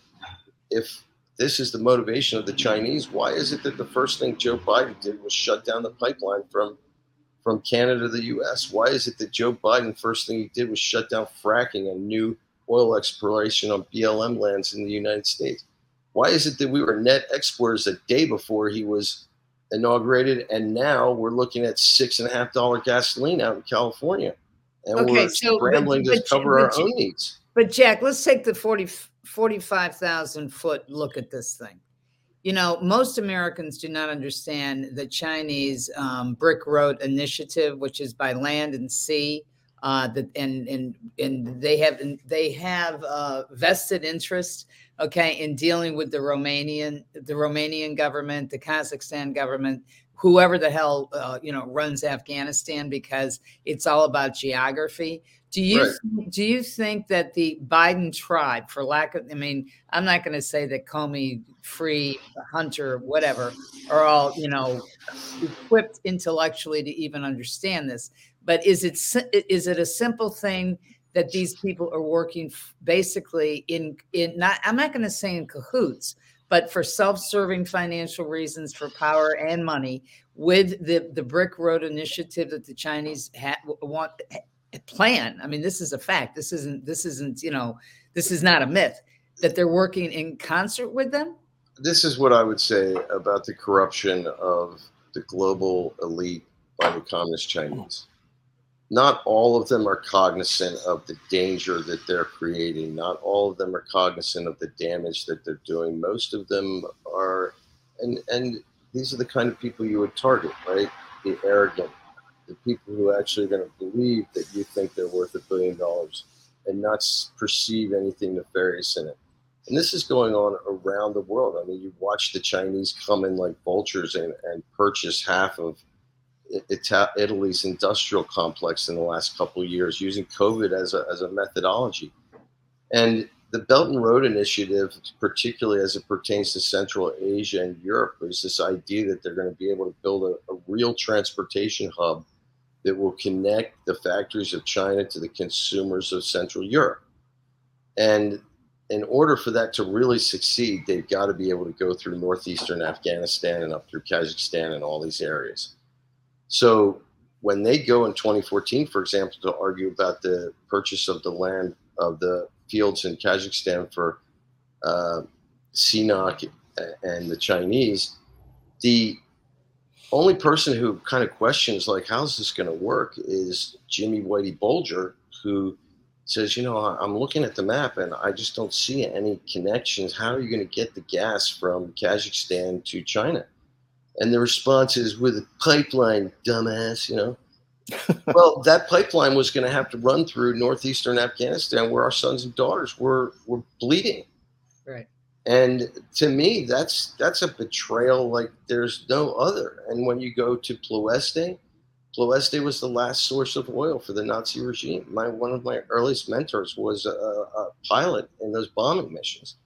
if this is the motivation of the Chinese, why is it that the first thing Joe Biden did was shut down the pipeline from from Canada to the US? Why is it that Joe Biden first thing he did was shut down fracking and new oil exploration on BLM lands in the United States? Why is it that we were net exporters a day before he was inaugurated, and now we're looking at six and a half dollar gasoline out in California, and okay, we're so, scrambling but, but, to cover but, our own needs. But Jack, let's take the 40, 45,000 foot look at this thing. You know, most Americans do not understand the Chinese um, Brick Road Initiative, which is by land and sea. Uh, that and and and they have they have uh, vested interest okay, in dealing with the Romanian, the Romanian government, the Kazakhstan government, whoever the hell uh, you know runs Afghanistan, because it's all about geography. Do you right. do you think that the Biden tribe, for lack of, I mean, I'm not going to say that Comey, Freeh, Hunter, whatever, are all you know equipped intellectually to even understand this. But is it is it a simple thing that these people are working basically in in not I'm not going to say in cahoots, but for self-serving financial reasons for power and money with the the brick road initiative that the Chinese ha- want plan. I mean, this is a fact. This isn't this isn't, you know, this is not a myth that they're working in concert with them. This is what I would say about the corruption of the global elite by the communist Chinese not all of them are cognizant of the danger that they're creating. Not all of them are cognizant of the damage that they're doing. Most of them are, and and these are the kind of people you would target, right? The arrogant, the people who actually are going to believe that you think they're worth a billion dollars and not perceive anything nefarious in it. And this is going on around the world. I mean, you watch the Chinese come in like vultures and, and purchase half of Italy's industrial complex in the last couple of years, using COVID as a, as a methodology. And the Belt and Road Initiative, particularly as it pertains to Central Asia and Europe, is this idea that they're going to be able to build a, a real transportation hub that will connect the factories of China to the consumers of Central Europe. And in order for that to really succeed, they've got to be able to go through northeastern Afghanistan and up through Kazakhstan and all these areas. So when they go in 2014, for example, to argue about the purchase of the land of the fields in Kazakhstan for uh, and the Chinese, the only person who kind of questions like how's this going to work is Jimmy Whitey Bulger, who says, you know, I'm looking at the map and I just don't see any connections. How are you going to get the gas from Kazakhstan to China? And the response is with a pipeline, dumbass, you know. *laughs* well, that pipeline was going to have to run through northeastern Afghanistan where our sons and daughters were were bleeding. Right. And to me, that's that's a betrayal like there's no other. And when you go to Ploiești, Ploiești was the last source of oil for the Nazi regime. My one of my earliest mentors was a, a pilot in those bombing missions,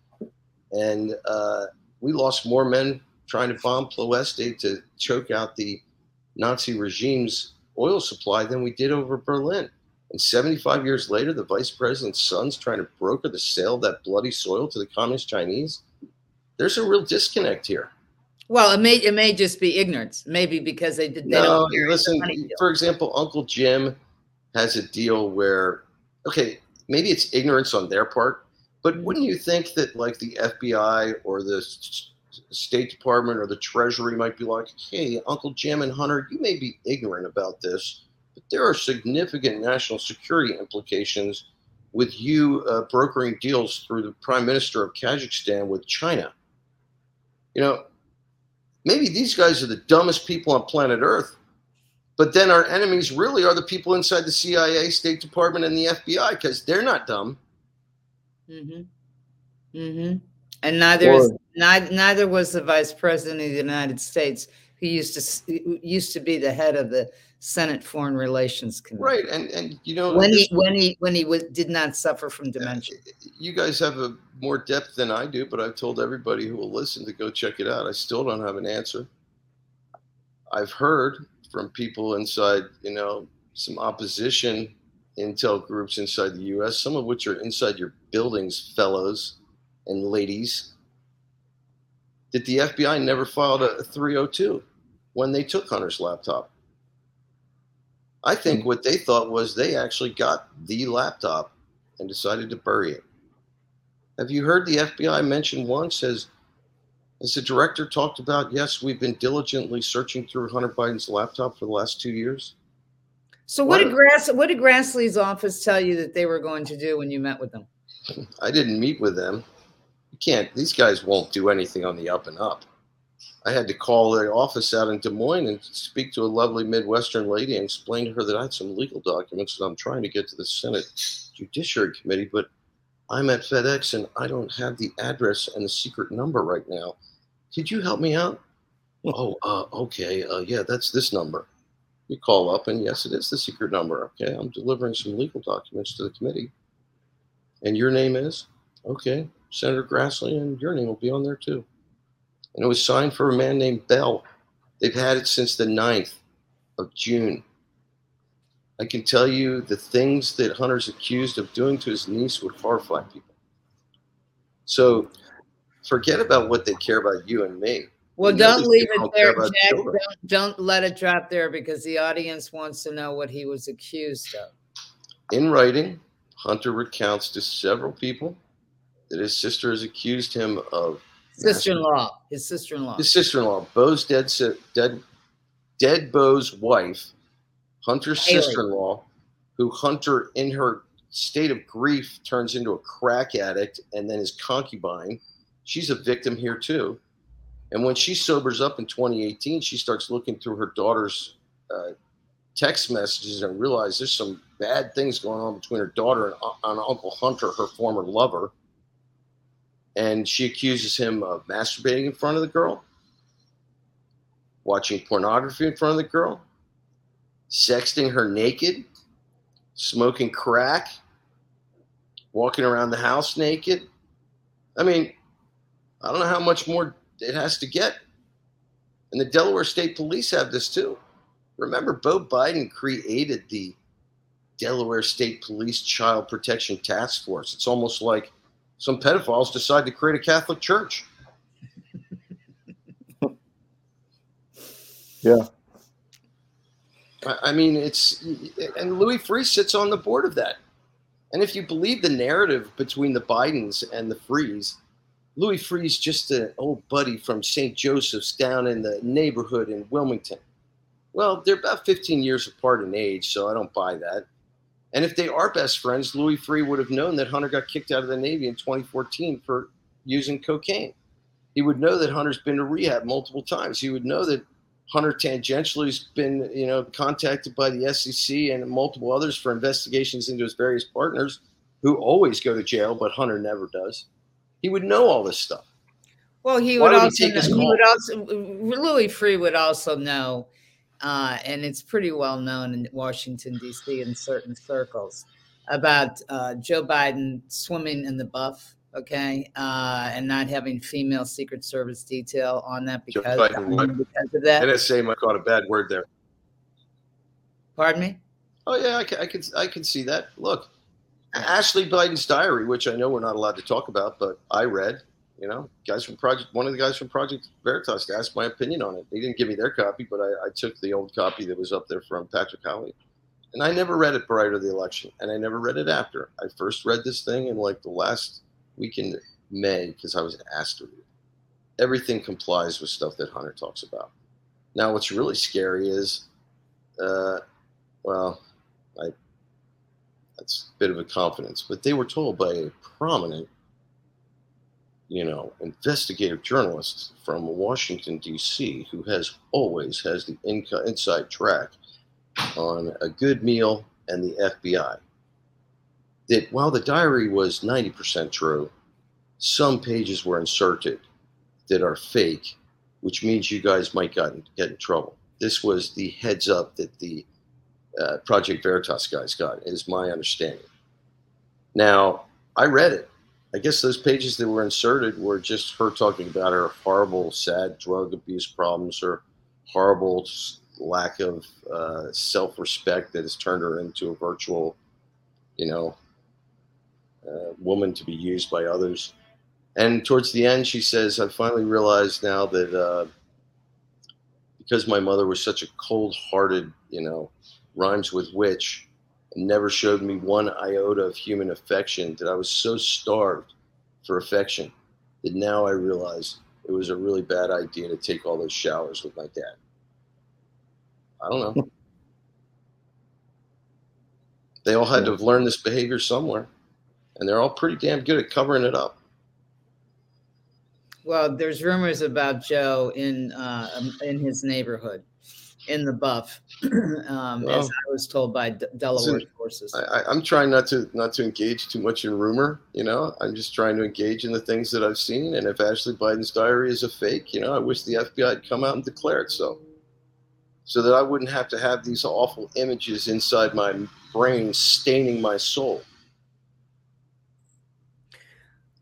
and uh, we lost more men trying to bomb Ploiești to choke out the Nazi regime's oil supply than we did over Berlin. And 75 years later, the vice president's son's trying to broker the sale of that bloody soil to the communist Chinese. There's a real disconnect here. Well, it may it may just be ignorance. Maybe because they did. They no, listen. For example, Uncle Jim has a deal where, okay, maybe it's ignorance on their part, but wouldn't you think that like the FBI or the State Department or the Treasury might be like, hey, Uncle Jim and Hunter, you may be ignorant about this, but there are significant national security implications with you uh, brokering deals through the Prime Minister of Kazakhstan with China. You know, maybe these guys are the dumbest people on planet Earth, but then our enemies really are the people inside the CIA, State Department, and the FBI because they're not dumb. Mm-hmm. Mm-hmm. And neither or, is neither, neither was the Vice President of the United States, who used to used to be the head of the Senate Foreign Relations Committee. Right, and and you know when he when he when he was, did not suffer from dementia. You guys have a more depth than I do, but I've told everybody who will listen to go check it out. I still don't have an answer. I've heard from people inside, you know, some opposition intel groups inside the U.S., some of which are inside your buildings, fellows and ladies, that the FBI never filed a 302 when they took Hunter's laptop. I think hmm. what they thought was they actually got the laptop and decided to bury it. Have you heard the FBI mention once as as the director talked about, yes, we've been diligently searching through Hunter Biden's laptop for the last two years. So what, what did Grass what did Grassley's office tell you that they were going to do when you met with them? *laughs* I didn't meet with them. You can't these guys won't do anything on the up and up. I had to call the office out in Des Moines and speak to a lovely Midwestern lady and explain to her that I had some legal documents that I'm trying to get to the Senate Judiciary Committee, but I'm at FedEx and I don't have the address and the secret number right now. Could you help me out? oh, uh, okay. Uh, yeah, that's this number. You call up, and yes, it is the secret number. Okay, I'm delivering some legal documents to the committee. And your name is? Okay, Senator Grassley, and your name will be on there too and it was signed for a man named Bell. They've had it since the 9th of June. I can tell you the things that Hunter's accused of doing to his niece would horrify people. So forget about what they care about you and me. Well, don't leave it there, Jack. Don't, don't let it drop there because the audience wants to know what he was accused of. In writing, Hunter recounts to several people that his sister has accused him of Sister-in-law. His sister-in-law. His sister-in-law. Beau's dead. Dead. Dead. Beau's wife. Hunter's Hallie. sister-in-law, who Hunter, in her state of grief, turns into a crack addict and then his concubine. She's a victim here too. And when she sobers up in 2018, she starts looking through her daughter's uh, text messages and realizes there's some bad things going on between her daughter and, uh, and Uncle Hunter, her former lover and she accuses him of masturbating in front of the girl, watching pornography in front of the girl, sexting her naked, smoking crack, walking around the house naked. I mean, I don't know how much more it has to get. And the Delaware State Police have this too. Remember, Beau Biden created the Delaware State Police Child Protection Task Force. It's almost like some pedophiles decide to create a Catholic church. *laughs* yeah. I mean, it's and Louis Freeh sits on the board of that. And if you believe the narrative between the Bidens and the Freehs, Louis Freeh's just an old buddy from St. Joseph's down in the neighborhood in Wilmington. Well, they're about 15 years apart in age, so I don't buy that. And if they are best friends, Louis Freeh would have known that Hunter got kicked out of the Navy in 2014 for using cocaine. He would know that Hunter's been to rehab multiple times. He would know that Hunter tangentially has been, you know, contacted by the SEC and multiple others for investigations into his various partners who always go to jail, but Hunter never does. He would know all this stuff. Well, he would, would also, he, he would also Louis Freeh would also know uh, and it's pretty well known in Washington, D.C., in certain circles about uh, Joe Biden swimming in the buff, okay, uh, and not having female Secret Service detail on that because, Biden, because of that. NSA might caught a bad word there. Pardon me? Oh yeah, I can, I can I can see that. Look, Ashley Biden's diary, which I know we're not allowed to talk about, but I read. You know, guys from Project, one of the guys from Project Veritas asked my opinion on it. They didn't give me their copy, but I, I took the old copy that was up there from Patrick Howley. And I never read it prior to the election, and I never read it after. I first read this thing in like the last week in May because I was asked to read it. Everything complies with stuff that Hunter talks about. Now, what's really scary is, uh, well, I that's a bit of a confidence, but they were told by a prominent you know, investigative journalist from Washington D.C. who has always has the inside track on a good meal and the FBI. That while the diary was 90% true, some pages were inserted that are fake, which means you guys might get in, get in trouble. This was the heads up that the uh, Project Veritas guys got, is my understanding. Now, I read it I guess those pages that were inserted were just her talking about her horrible, sad drug abuse problems, her horrible lack of uh, self respect that has turned her into a virtual, you know, uh, woman to be used by others. And towards the end, she says, I finally realized now that uh, because my mother was such a cold hearted, you know, rhymes with witch, never showed me one iota of human affection, that I was so starved for affection that now I realize it was a really bad idea to take all those showers with my dad. I don't know. they all had to have learned this behavior somewhere, and they're all pretty damn good at covering it up. Well, there's rumors about Joe in uh, in his neighborhood in the buff, *clears throat* um, well, as I was told by D- Delaware sources. I, am trying not to not to engage too much in rumor. You know, I'm just trying to engage in the things that I've seen. And if Ashley Biden's diary is a fake, you know, I wish the FBI had come out and declare it so, so that I wouldn't have to have these awful images inside my brain staining my soul.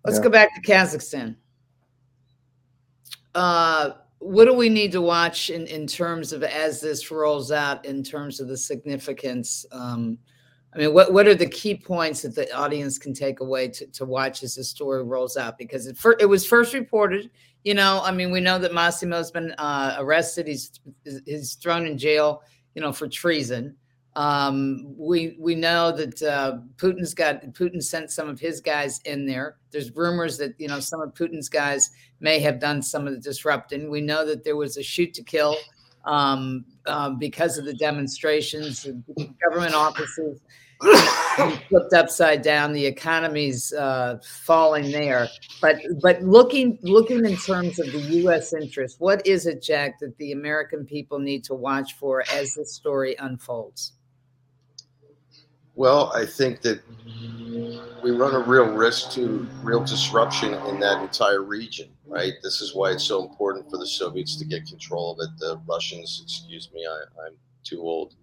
Let's yeah. go back to Kazakhstan. Uh, what do we need to watch in, in terms of as this rolls out in terms of the significance um, i mean what, what are the key points that the audience can take away to, to watch as the story rolls out? Because it, for, it was first reported you know i mean we know that Massimov's been uh, arrested he's he's thrown in jail you know for treason um, we we know that uh, Putin's got Putin sent some of his guys in there. There's rumors that you know some of Putin's guys may have done some of the disrupting. We know that there was a shoot to kill um, uh, because of the demonstrations. Government offices *coughs* flipped upside down. The economy's uh, falling there. But but looking looking in terms of the U.S. interest, what is it, Jack, that the American people need to watch for as this story unfolds? Well, I think that we run a real risk to real disruption in that entire region, right? This is why it's so important for the Soviets to get control of it. The Russians, excuse me, I, am too old.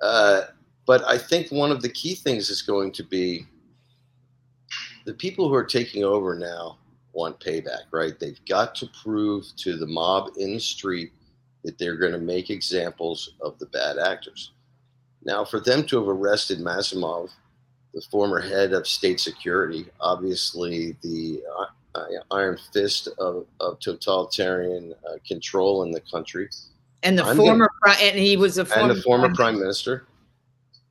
Uh, but I think one of the key things is going to be the people who are taking over now want payback, right? They've got to prove to the mob in the street that they're going to make examples of the bad actors now, for them to have arrested Massimov, the former head of state security, obviously the uh, iron fist of, of totalitarian uh, control in the country, and the I'm former gonna, and he was a former and the former prime, prime minister,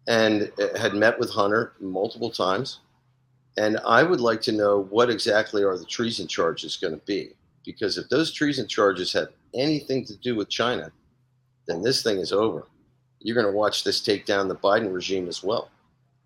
and uh, had met with Hunter multiple times. And I would like to know what exactly are the treason charges going to be, because if those treason charges have anything to do with China, then this thing is over you're going to watch this take down the Biden regime as well.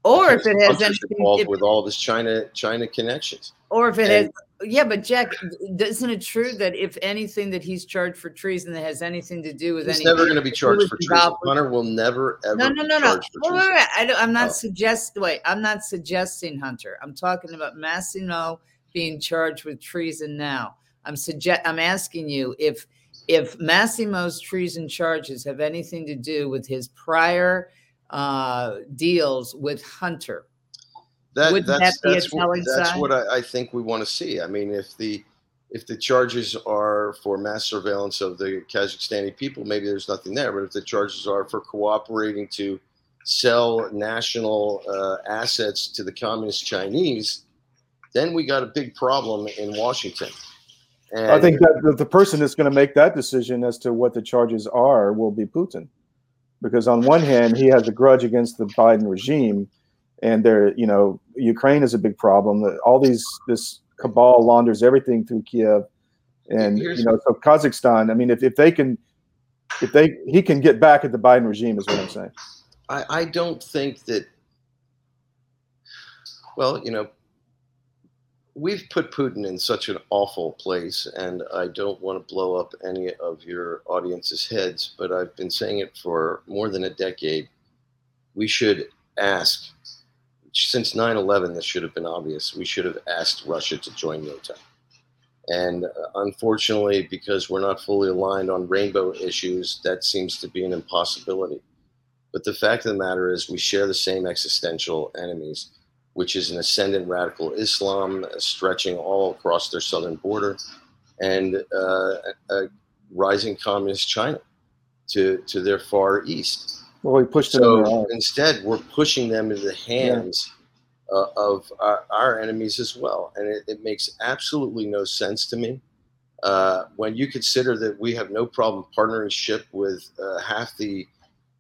Or if it has anything involved with all of his China China connections. Or if it and, has yeah, but Jack, isn't it true that if anything that he's charged for treason that has anything to do with he's anything, never going to be charged for treason. Hunter will never ever. No, no, no, no. Wait, wait, wait. I am not oh. suggesting. Wait, I'm not suggesting Hunter. I'm talking about Massimov being charged with treason now. I'm suggest. I'm asking you if if Massimov's treason charges have anything to do with his prior uh, deals with Hunter. That, Wouldn't that's, that that's, what, that's what I, I, think we want to see. I mean, if the if the charges are for mass surveillance of the Kazakhstani people, maybe there's nothing there. But if the charges are for cooperating to sell national uh, assets to the communist Chinese, then we got a big problem in Washington. And I think that the person that's going to make that decision as to what the charges are will be Putin, because on one hand he has a grudge against the Biden regime, and there, you know, Ukraine is a big problem. All these this cabal launders everything through Kiev, and Here's you know, so Kazakhstan. I mean, if, if they can, if they he can get back at the Biden regime, is what I'm saying. I, I don't think that. Well, you know, we've put Putin in such an awful place, and I don't want to blow up any of your audience's heads, but I've been saying it for more than a decade. We should ask, since 9 11, this should have been obvious. We should have asked Russia to join NATO. And uh, unfortunately, because we're not fully aligned on rainbow issues, that seems to be an impossibility. But the fact of the matter is, we share the same existential enemies which is an ascendant radical Islam uh, stretching all across their southern border, and uh, a rising communist China to, to their far east. Well, we pushed so instead, we're pushing them into the hands yeah. uh, of our, our, enemies as well, and it, it, makes absolutely no sense to me. Uh, when you consider that we have no problem partnering ship with uh, half the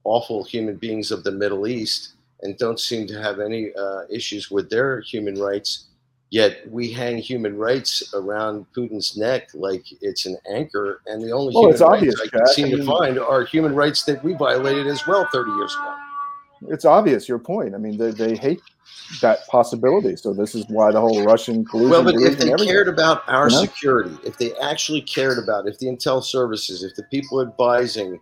awful human beings of the Middle East, and don't seem to have any uh, issues with their human rights. Yet we hang human rights around Putin's neck like it's an anchor, and the only well, human rights obvious, I can seem I mean, to find are human rights that we violated as well 30 years ago. It's obvious your point. I mean, they, they hate that possibility. So this is why the whole Russian collusion. Well, but if they cared about our you know? security, if they actually cared about, if the intel services, if the people advising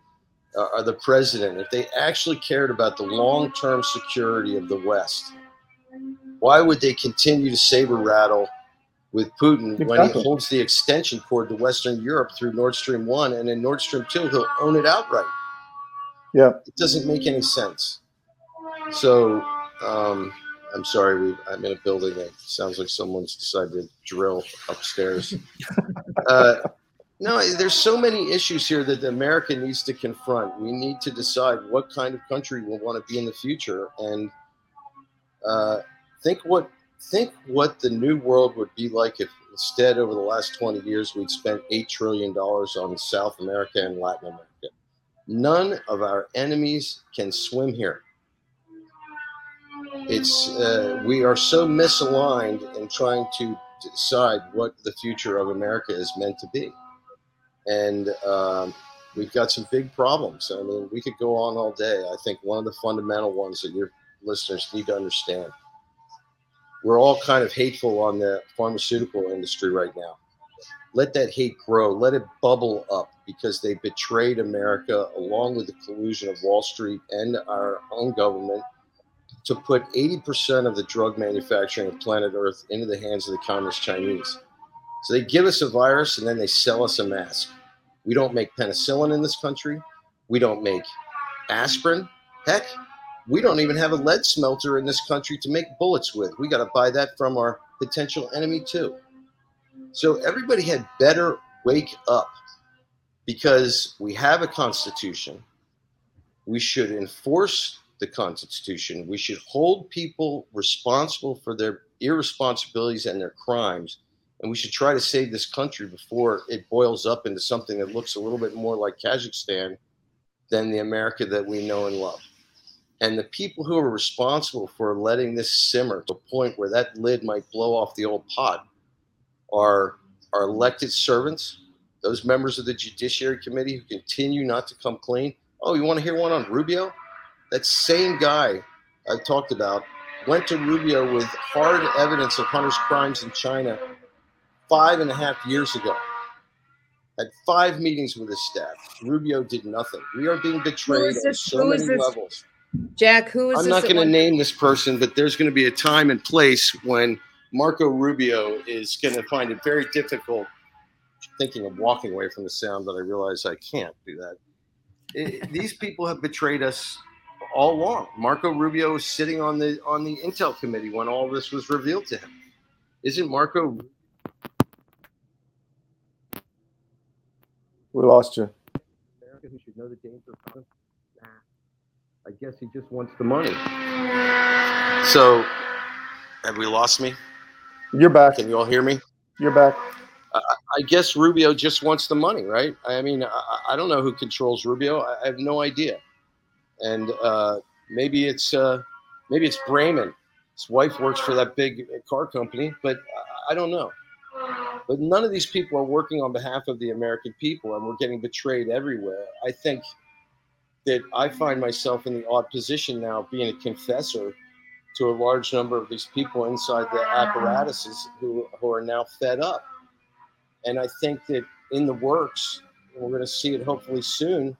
or the president, if they actually cared about the long term security of the West, why would they continue to saber rattle with Putin exactly. when he holds the extension cord to Western Europe through Nord Stream 1 and in Nord Stream 2, he'll own it outright? Yeah. It doesn't make any sense. So, um, I'm sorry, we, I'm in a building that sounds like someone's decided to drill upstairs. *laughs* uh, no, there's so many issues here that America needs to confront. We need to decide what kind of country we want to be in the future, and uh, think what think what the new world would be like if instead over the last 20 years we'd spent eight trillion dollars on South America and Latin America. None of our enemies can swim here. It's uh, we are so misaligned in trying to decide what the future of America is meant to be and um, we've got some big problems. I mean, we could go on all day. I think one of the fundamental ones that your listeners need to understand we're all kind of hateful on the pharmaceutical industry right now. Let that hate grow, let it bubble up because they betrayed America along with the collusion of Wall Street and our own government to put 80% of the drug manufacturing of planet Earth into the hands of the communist Chinese. So they give us a virus and then they sell us a mask. We don't make penicillin in this country. We don't make aspirin. Heck, we don't even have a lead smelter in this country to make bullets with. We got to buy that from our potential enemy, too. So everybody had better wake up because we have a constitution. We should enforce the constitution. We should hold people responsible for their irresponsibilities and their crimes and we should try to save this country before it boils up into something that looks a little bit more like Kazakhstan than the America that we know and love. And the people who are responsible for letting this simmer to a point where that lid might blow off the old pot are our elected servants, those members of the Judiciary Committee who continue not to come clean. Oh, you want to hear one on Rubio? That same guy I talked about went to Rubio with hard evidence of Hunter's crimes in China five and a half years ago. Had five meetings with his staff. Rubio did nothing. We are being betrayed on so many levels. Jack, who is I'm not going to name this person, but there's going to be a time and place when Marco Rubio is going to find it very difficult thinking of walking away from the sound, but I realize I can't do that. It, these people have betrayed us all along. Marco Rubio was sitting on the on the Intel committee when all this was revealed to him. Isn't Marco We lost you. America who should know the danger of Nah. I guess he just wants the money. So, have we lost me? You're back. Can you all hear me? You're back. I guess Rubio just wants the money, right? I mean, I, I don't know who controls Rubio. I, I have no idea. And uh, maybe it's uh, maybe it's Braman. His wife works for that big car company, but I don't know. But none of these people are working on behalf of the American people, and we're getting betrayed everywhere. I think that I find myself in the odd position now, being a confessor to a large number of these people inside the apparatuses who, who are now fed up and I think that in the works, we're going to see it hopefully soon.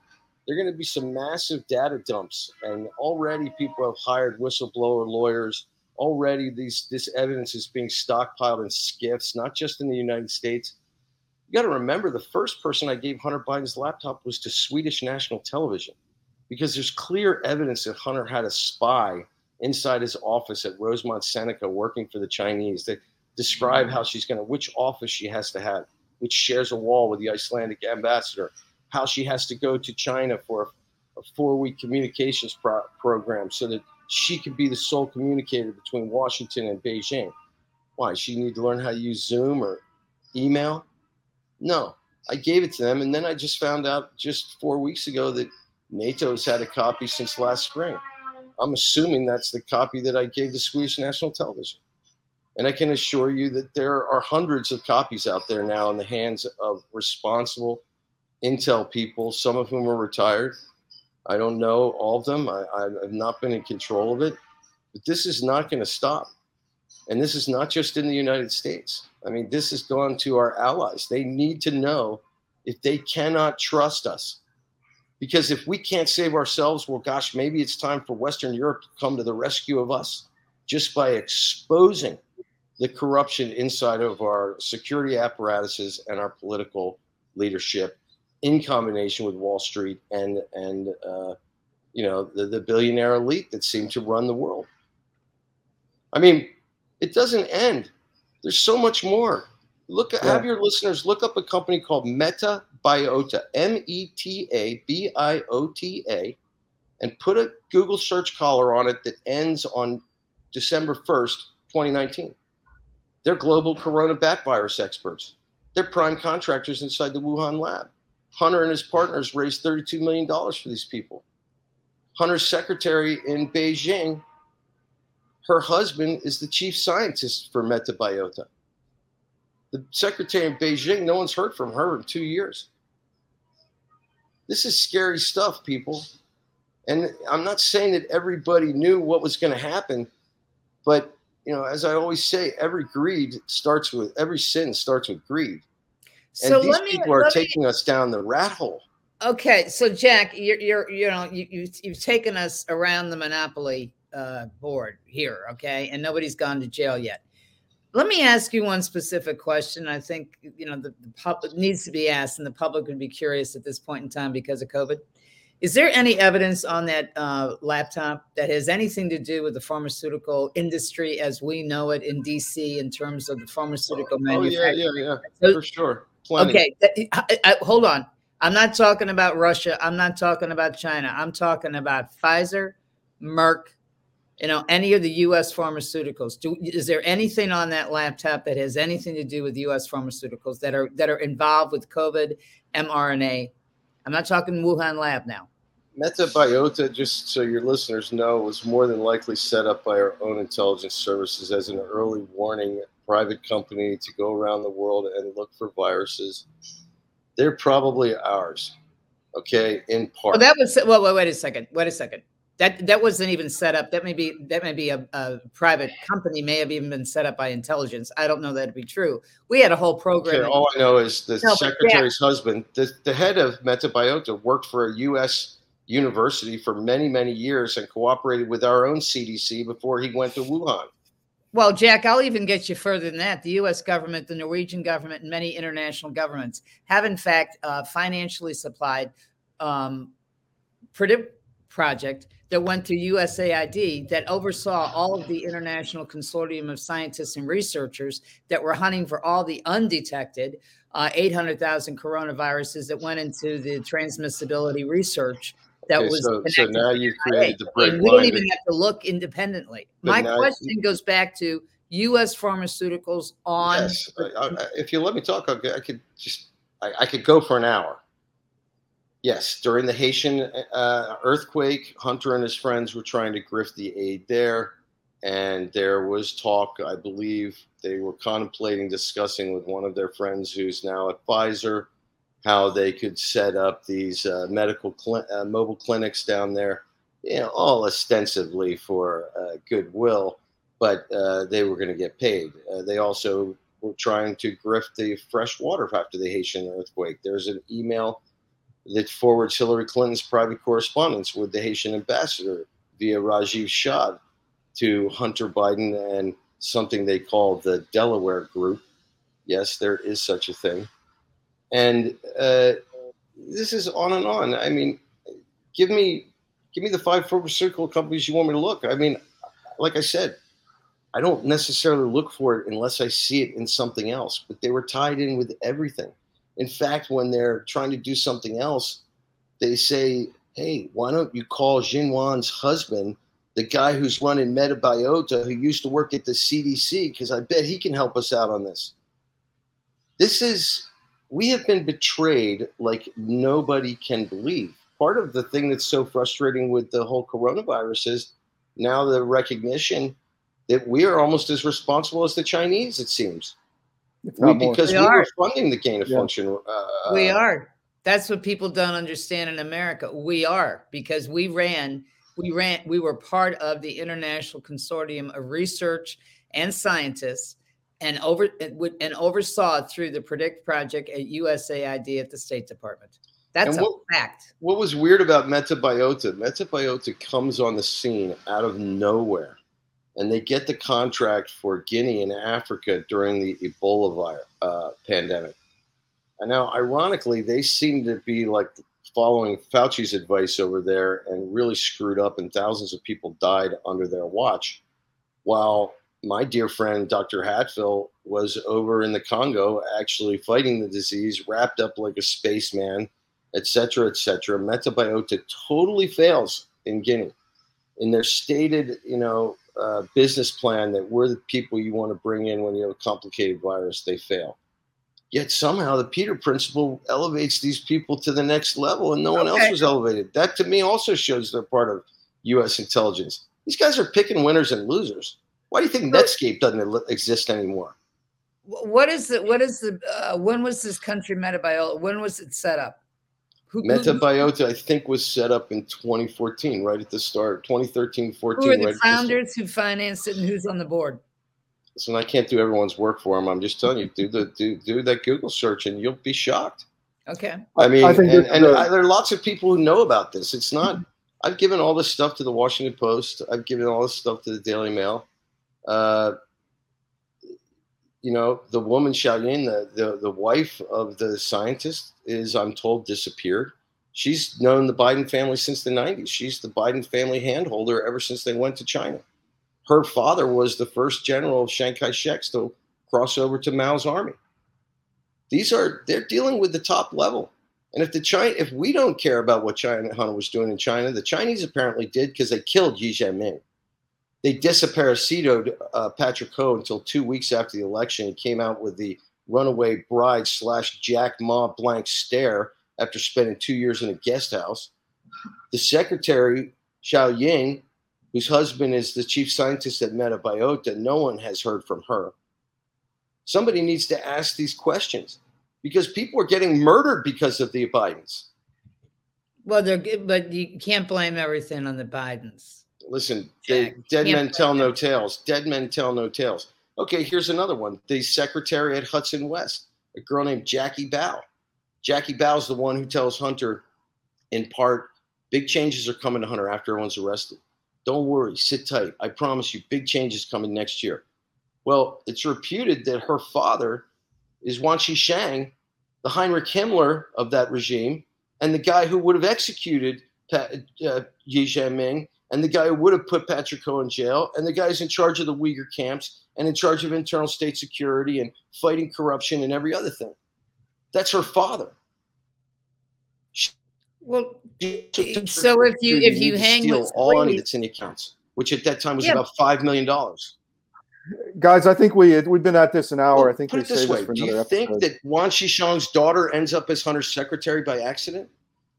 There are going to be some massive data dumps, and already people have hired whistleblower lawyers. Already, these this evidence is being stockpiled in SCIFs, not just in the United States. You got to remember, the first person I gave Hunter Biden's laptop was to Swedish national television, because there's clear evidence that Hunter had a spy inside his office at Rosemont Seneca working for the Chinese. They describe how she's going to, which office she has to have which shares a wall with the Icelandic ambassador, how she has to go to China for a, a four week communications pro- program so that she could be the sole communicator between Washington and Beijing. Why? She need to learn how to use Zoom or email? No, I gave it to them. And then I just found out just four weeks ago that NATO's had a copy since last spring. I'm assuming that's the copy that I gave to Swedish National Television. And I can assure you that there are hundreds of copies out there now in the hands of responsible Intel people, some of whom are retired. I don't know all of them. I, have not been in control of it. But this is not going to stop. And this is not just in the United States. I mean, this has gone to our allies. They need to know if they cannot trust us. Because if we can't save ourselves, well, gosh, maybe it's time for Western Europe to come to the rescue of us just by exposing the corruption inside of our security apparatuses and our political leadership in combination with Wall Street and and uh, you know the, the billionaire elite that seem to run the world. I mean, it doesn't end. There's so much more. Look, yeah. have your listeners look up a company called Meta Biota, M E T A B I O T A, and put a Google search collar on it that ends on December 1st, 2019. They're global corona back virus experts. They're prime contractors inside the Wuhan lab. Hunter and his partners raised $32 million for these people. Hunter's secretary in Beijing, her husband is the chief scientist for Metabiota. The secretary in Beijing, no one's heard from her in two years. This is scary stuff, people. And I'm not saying that everybody knew what was going to happen, but you know, as I always say, every greed starts with every sin starts with greed. And so these me, people are taking me, us down the rat hole. Okay, so Jack, you're you're you know you, you you've taken us around the monopoly uh, board here, okay, and nobody's gone to jail yet. Let me ask you one specific question. I think you know the, the public needs to be asked, and the public would be curious at this point in time because of COVID. Is there any evidence on that uh, laptop that has anything to do with the pharmaceutical industry as we know it in DC in terms of the pharmaceutical oh, manufacturing? Oh, yeah, yeah, yeah, for sure. Plenty. Okay, I, I, hold on. I'm not talking about Russia. I'm not talking about China. I'm talking about Pfizer, Merck, you know, any of the U.S. pharmaceuticals. Do, is there anything on that laptop that has anything to do with U.S. pharmaceuticals that are that are involved with COVID, mRNA, I'm not talking Wuhan lab now. Metabiota, just so your listeners know, was more than likely set up by our own intelligence services as an early warning private company to go around the world and look for viruses. They're probably ours, okay, in part. Well, that was well. Wait, wait a second. Wait a second. That that wasn't even set up. That may be that may be a, a, private company. May have even been set up by intelligence. I don't know that to be true. We had a whole program. Okay, all I know is the no, secretary's yeah. husband, the, the head of Metabiota, worked for a U.S. university for many many years and cooperated with our own CDC before he went to Wuhan. Well, Jack, I'll even get you further than that. The U.S. government, the Norwegian government, and many international governments have, in fact, uh, financially supplied um, project that went to USAID that oversaw all of the international consortium of scientists and researchers that were hunting for all the undetected uh, 800,000 coronaviruses that went into the transmissibility research that okay, was so, so now you've created the break we don't even have to look independently. But My question goes back to U.S. pharmaceuticals on. Yes, I, I, if you let me talk, I, I could just I, I, could go for an hour. Yes, during the Haitian uh, earthquake, Hunter and his friends were trying to grift the aid there, and there was talk. I believe they were contemplating discussing with one of their friends who's now at Pfizer how they could set up these uh, medical cl- uh, mobile clinics down there, you know, all ostensibly for uh, goodwill but uh, they were going to get paid. Uh, they also were trying to grift the fresh water after the Haitian earthquake. There's an email that forwards Hillary Clinton's private correspondence with the Haitian ambassador via Rajiv Shah to Hunter Biden and something they call the Delaware Group. Yes, there is such a thing. And uh, this is on and on. I mean, give me give me the five pharmaceutical companies you want me to look. I mean, like I said, I don't necessarily look for it unless I see it in something else, but they were tied in with everything. In fact, when they're trying to do something else, they say, hey, why don't you call Jinwan's husband, the guy who's running Metabiota, who used to work at the CDC, because I bet he can help us out on this. This is, we have been betrayed like nobody can believe. Part of the thing that's so frustrating with the whole coronavirus is now the recognition that we are almost as responsible as the Chinese, it seems. We, because we, we are funding the gain of yeah. function. Uh, we are. That's what people don't understand in America. We are because we ran, we ran, we were part of the international consortium of research and scientists, and over and oversaw through the Predict project at USAID at the State Department. That's what, a fact. What was weird about Metabiota? Metabiota comes on the scene out of nowhere and they get the contract for Guinea and Africa during the Ebola virus, uh, pandemic. And now, ironically, they seem to be like following Fauci's advice over there and really screwed up, and thousands of people died under their watch. While my dear friend Dr. Hatfield was over in the Congo actually fighting the disease, wrapped up like a spaceman, etc., etc. Metabiota totally fails in Guinea. In their stated, you know, uh, business plan that we're the people you want to bring in when you have a complicated virus, they fail. Yet somehow the Peter principle elevates these people to the next level and no one else was elevated. That to me also shows they're part of U.S. intelligence. These guys are picking winners and losers. Why do you think Netscape doesn't exist anymore? What is the, what is the, uh, when was this country Metabiota? When was it set up? Who, Metabiota, I think, was set up in 2014, right at the start, 2013, 14. Who are the right founders who financed it and who's on the board? Listen, I can't do everyone's work for them. I'm just telling you, do the do do that Google search and you'll be shocked. Okay. I mean, I and, and I, there are lots of people who know about this. It's not. I've given all this stuff to the Washington Post. I've given all this stuff to the Daily Mail. Uh, you know, the woman Xiaoyin, the, the, the wife of the scientist, is, I'm told, disappeared. She's known the Biden family since the 90s. She's the Biden family handholder ever since they went to China. Her father was the first general of Chiang Kai to cross over to Mao's army. These are, they're dealing with the top level. And if the China, if we don't care about what China Hunter was doing in China, the Chinese apparently did because they killed Ye Jianming they disapparasitoed uh, Patrick Ho until two weeks after the election. He came out with the runaway bride slash Jack Ma blank stare after spending two years in a guest house. The secretary, Xiao Ying, whose husband is the chief scientist at Metabiota, no one has heard from her. Somebody needs to ask these questions because people are getting murdered because of the Bidens. Well, they're good, but you can't blame everything on the Bidens. Listen, they, dead men tell no tales. Dead men tell no tales. Okay, here's another one. The secretary at Hudson West, a girl named Jackie Bao. Jackie Bao's the one who tells Hunter, in part, big changes are coming to Hunter after everyone's arrested. Don't worry, sit tight. I promise you, big changes coming next year. Well, it's reputed that her father is Wan Shi Shang, the Heinrich Himmler of that regime, and the guy who would have executed uh, Ye Jianming and the guy who would have put Patrick Ho in jail, and the guy's in charge of the Uyghur camps and in charge of internal state security and fighting corruption and every other thing. That's her father. Well, so if you if you hang with all money that's in the accounts, which at that time was yeah. about five million dollars. guys, I think we we've been at this an hour. Well, I think put we it this way: for Do you another think episode. that Wang Shishang's daughter ends up as Hunter's secretary by accident?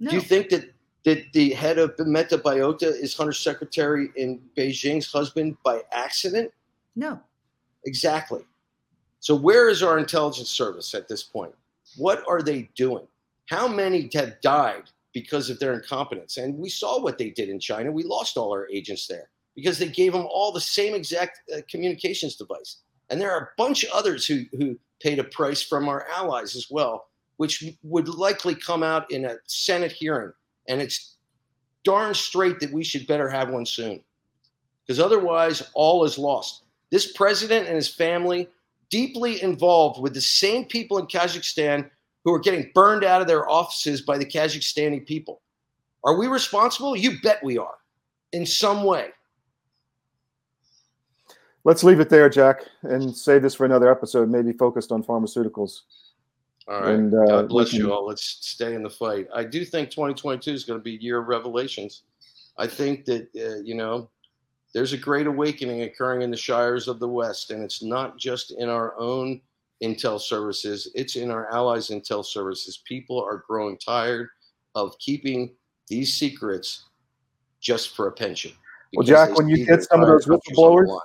No. Do you think that that the head of Metabiota is Hunter's secretary in Beijing's husband by accident? no. Exactly. So where is our intelligence service at this point? What are they doing? How many have died because of their incompetence? And we saw what they did in China. We lost all our agents there because they gave them all the same exact uh, communications device. And there are a bunch of others who, who paid a price from our allies as well, which would likely come out in a Senate hearing. And it's darn straight that we should better have one soon because otherwise all is lost. This president and his family deeply involved with the same people in Kazakhstan who are getting burned out of their offices by the Kazakhstani people. Are we responsible? You bet we are in some way. Let's leave it there, Jack, and save this for another episode, maybe focused on pharmaceuticals. All right. And, uh, God bless can- you all. Let's stay in the fight. I do think 2022 is going to be a year of revelations. I think that, uh, you know, there's a great awakening occurring in the shires of the West, and it's not just in our own intel services, it's in our allies' intel services. People are growing tired of keeping these secrets just for a pension. Well, Jack, when you get some of those countries on whistleblowers.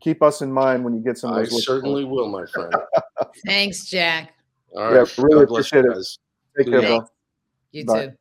Keep us in mind when you get some of those. I those. certainly will, my friend. *laughs* Thanks, Jack. All Yeah, really God appreciate it. guys. Take care, Yeah. bro. You Bye. too.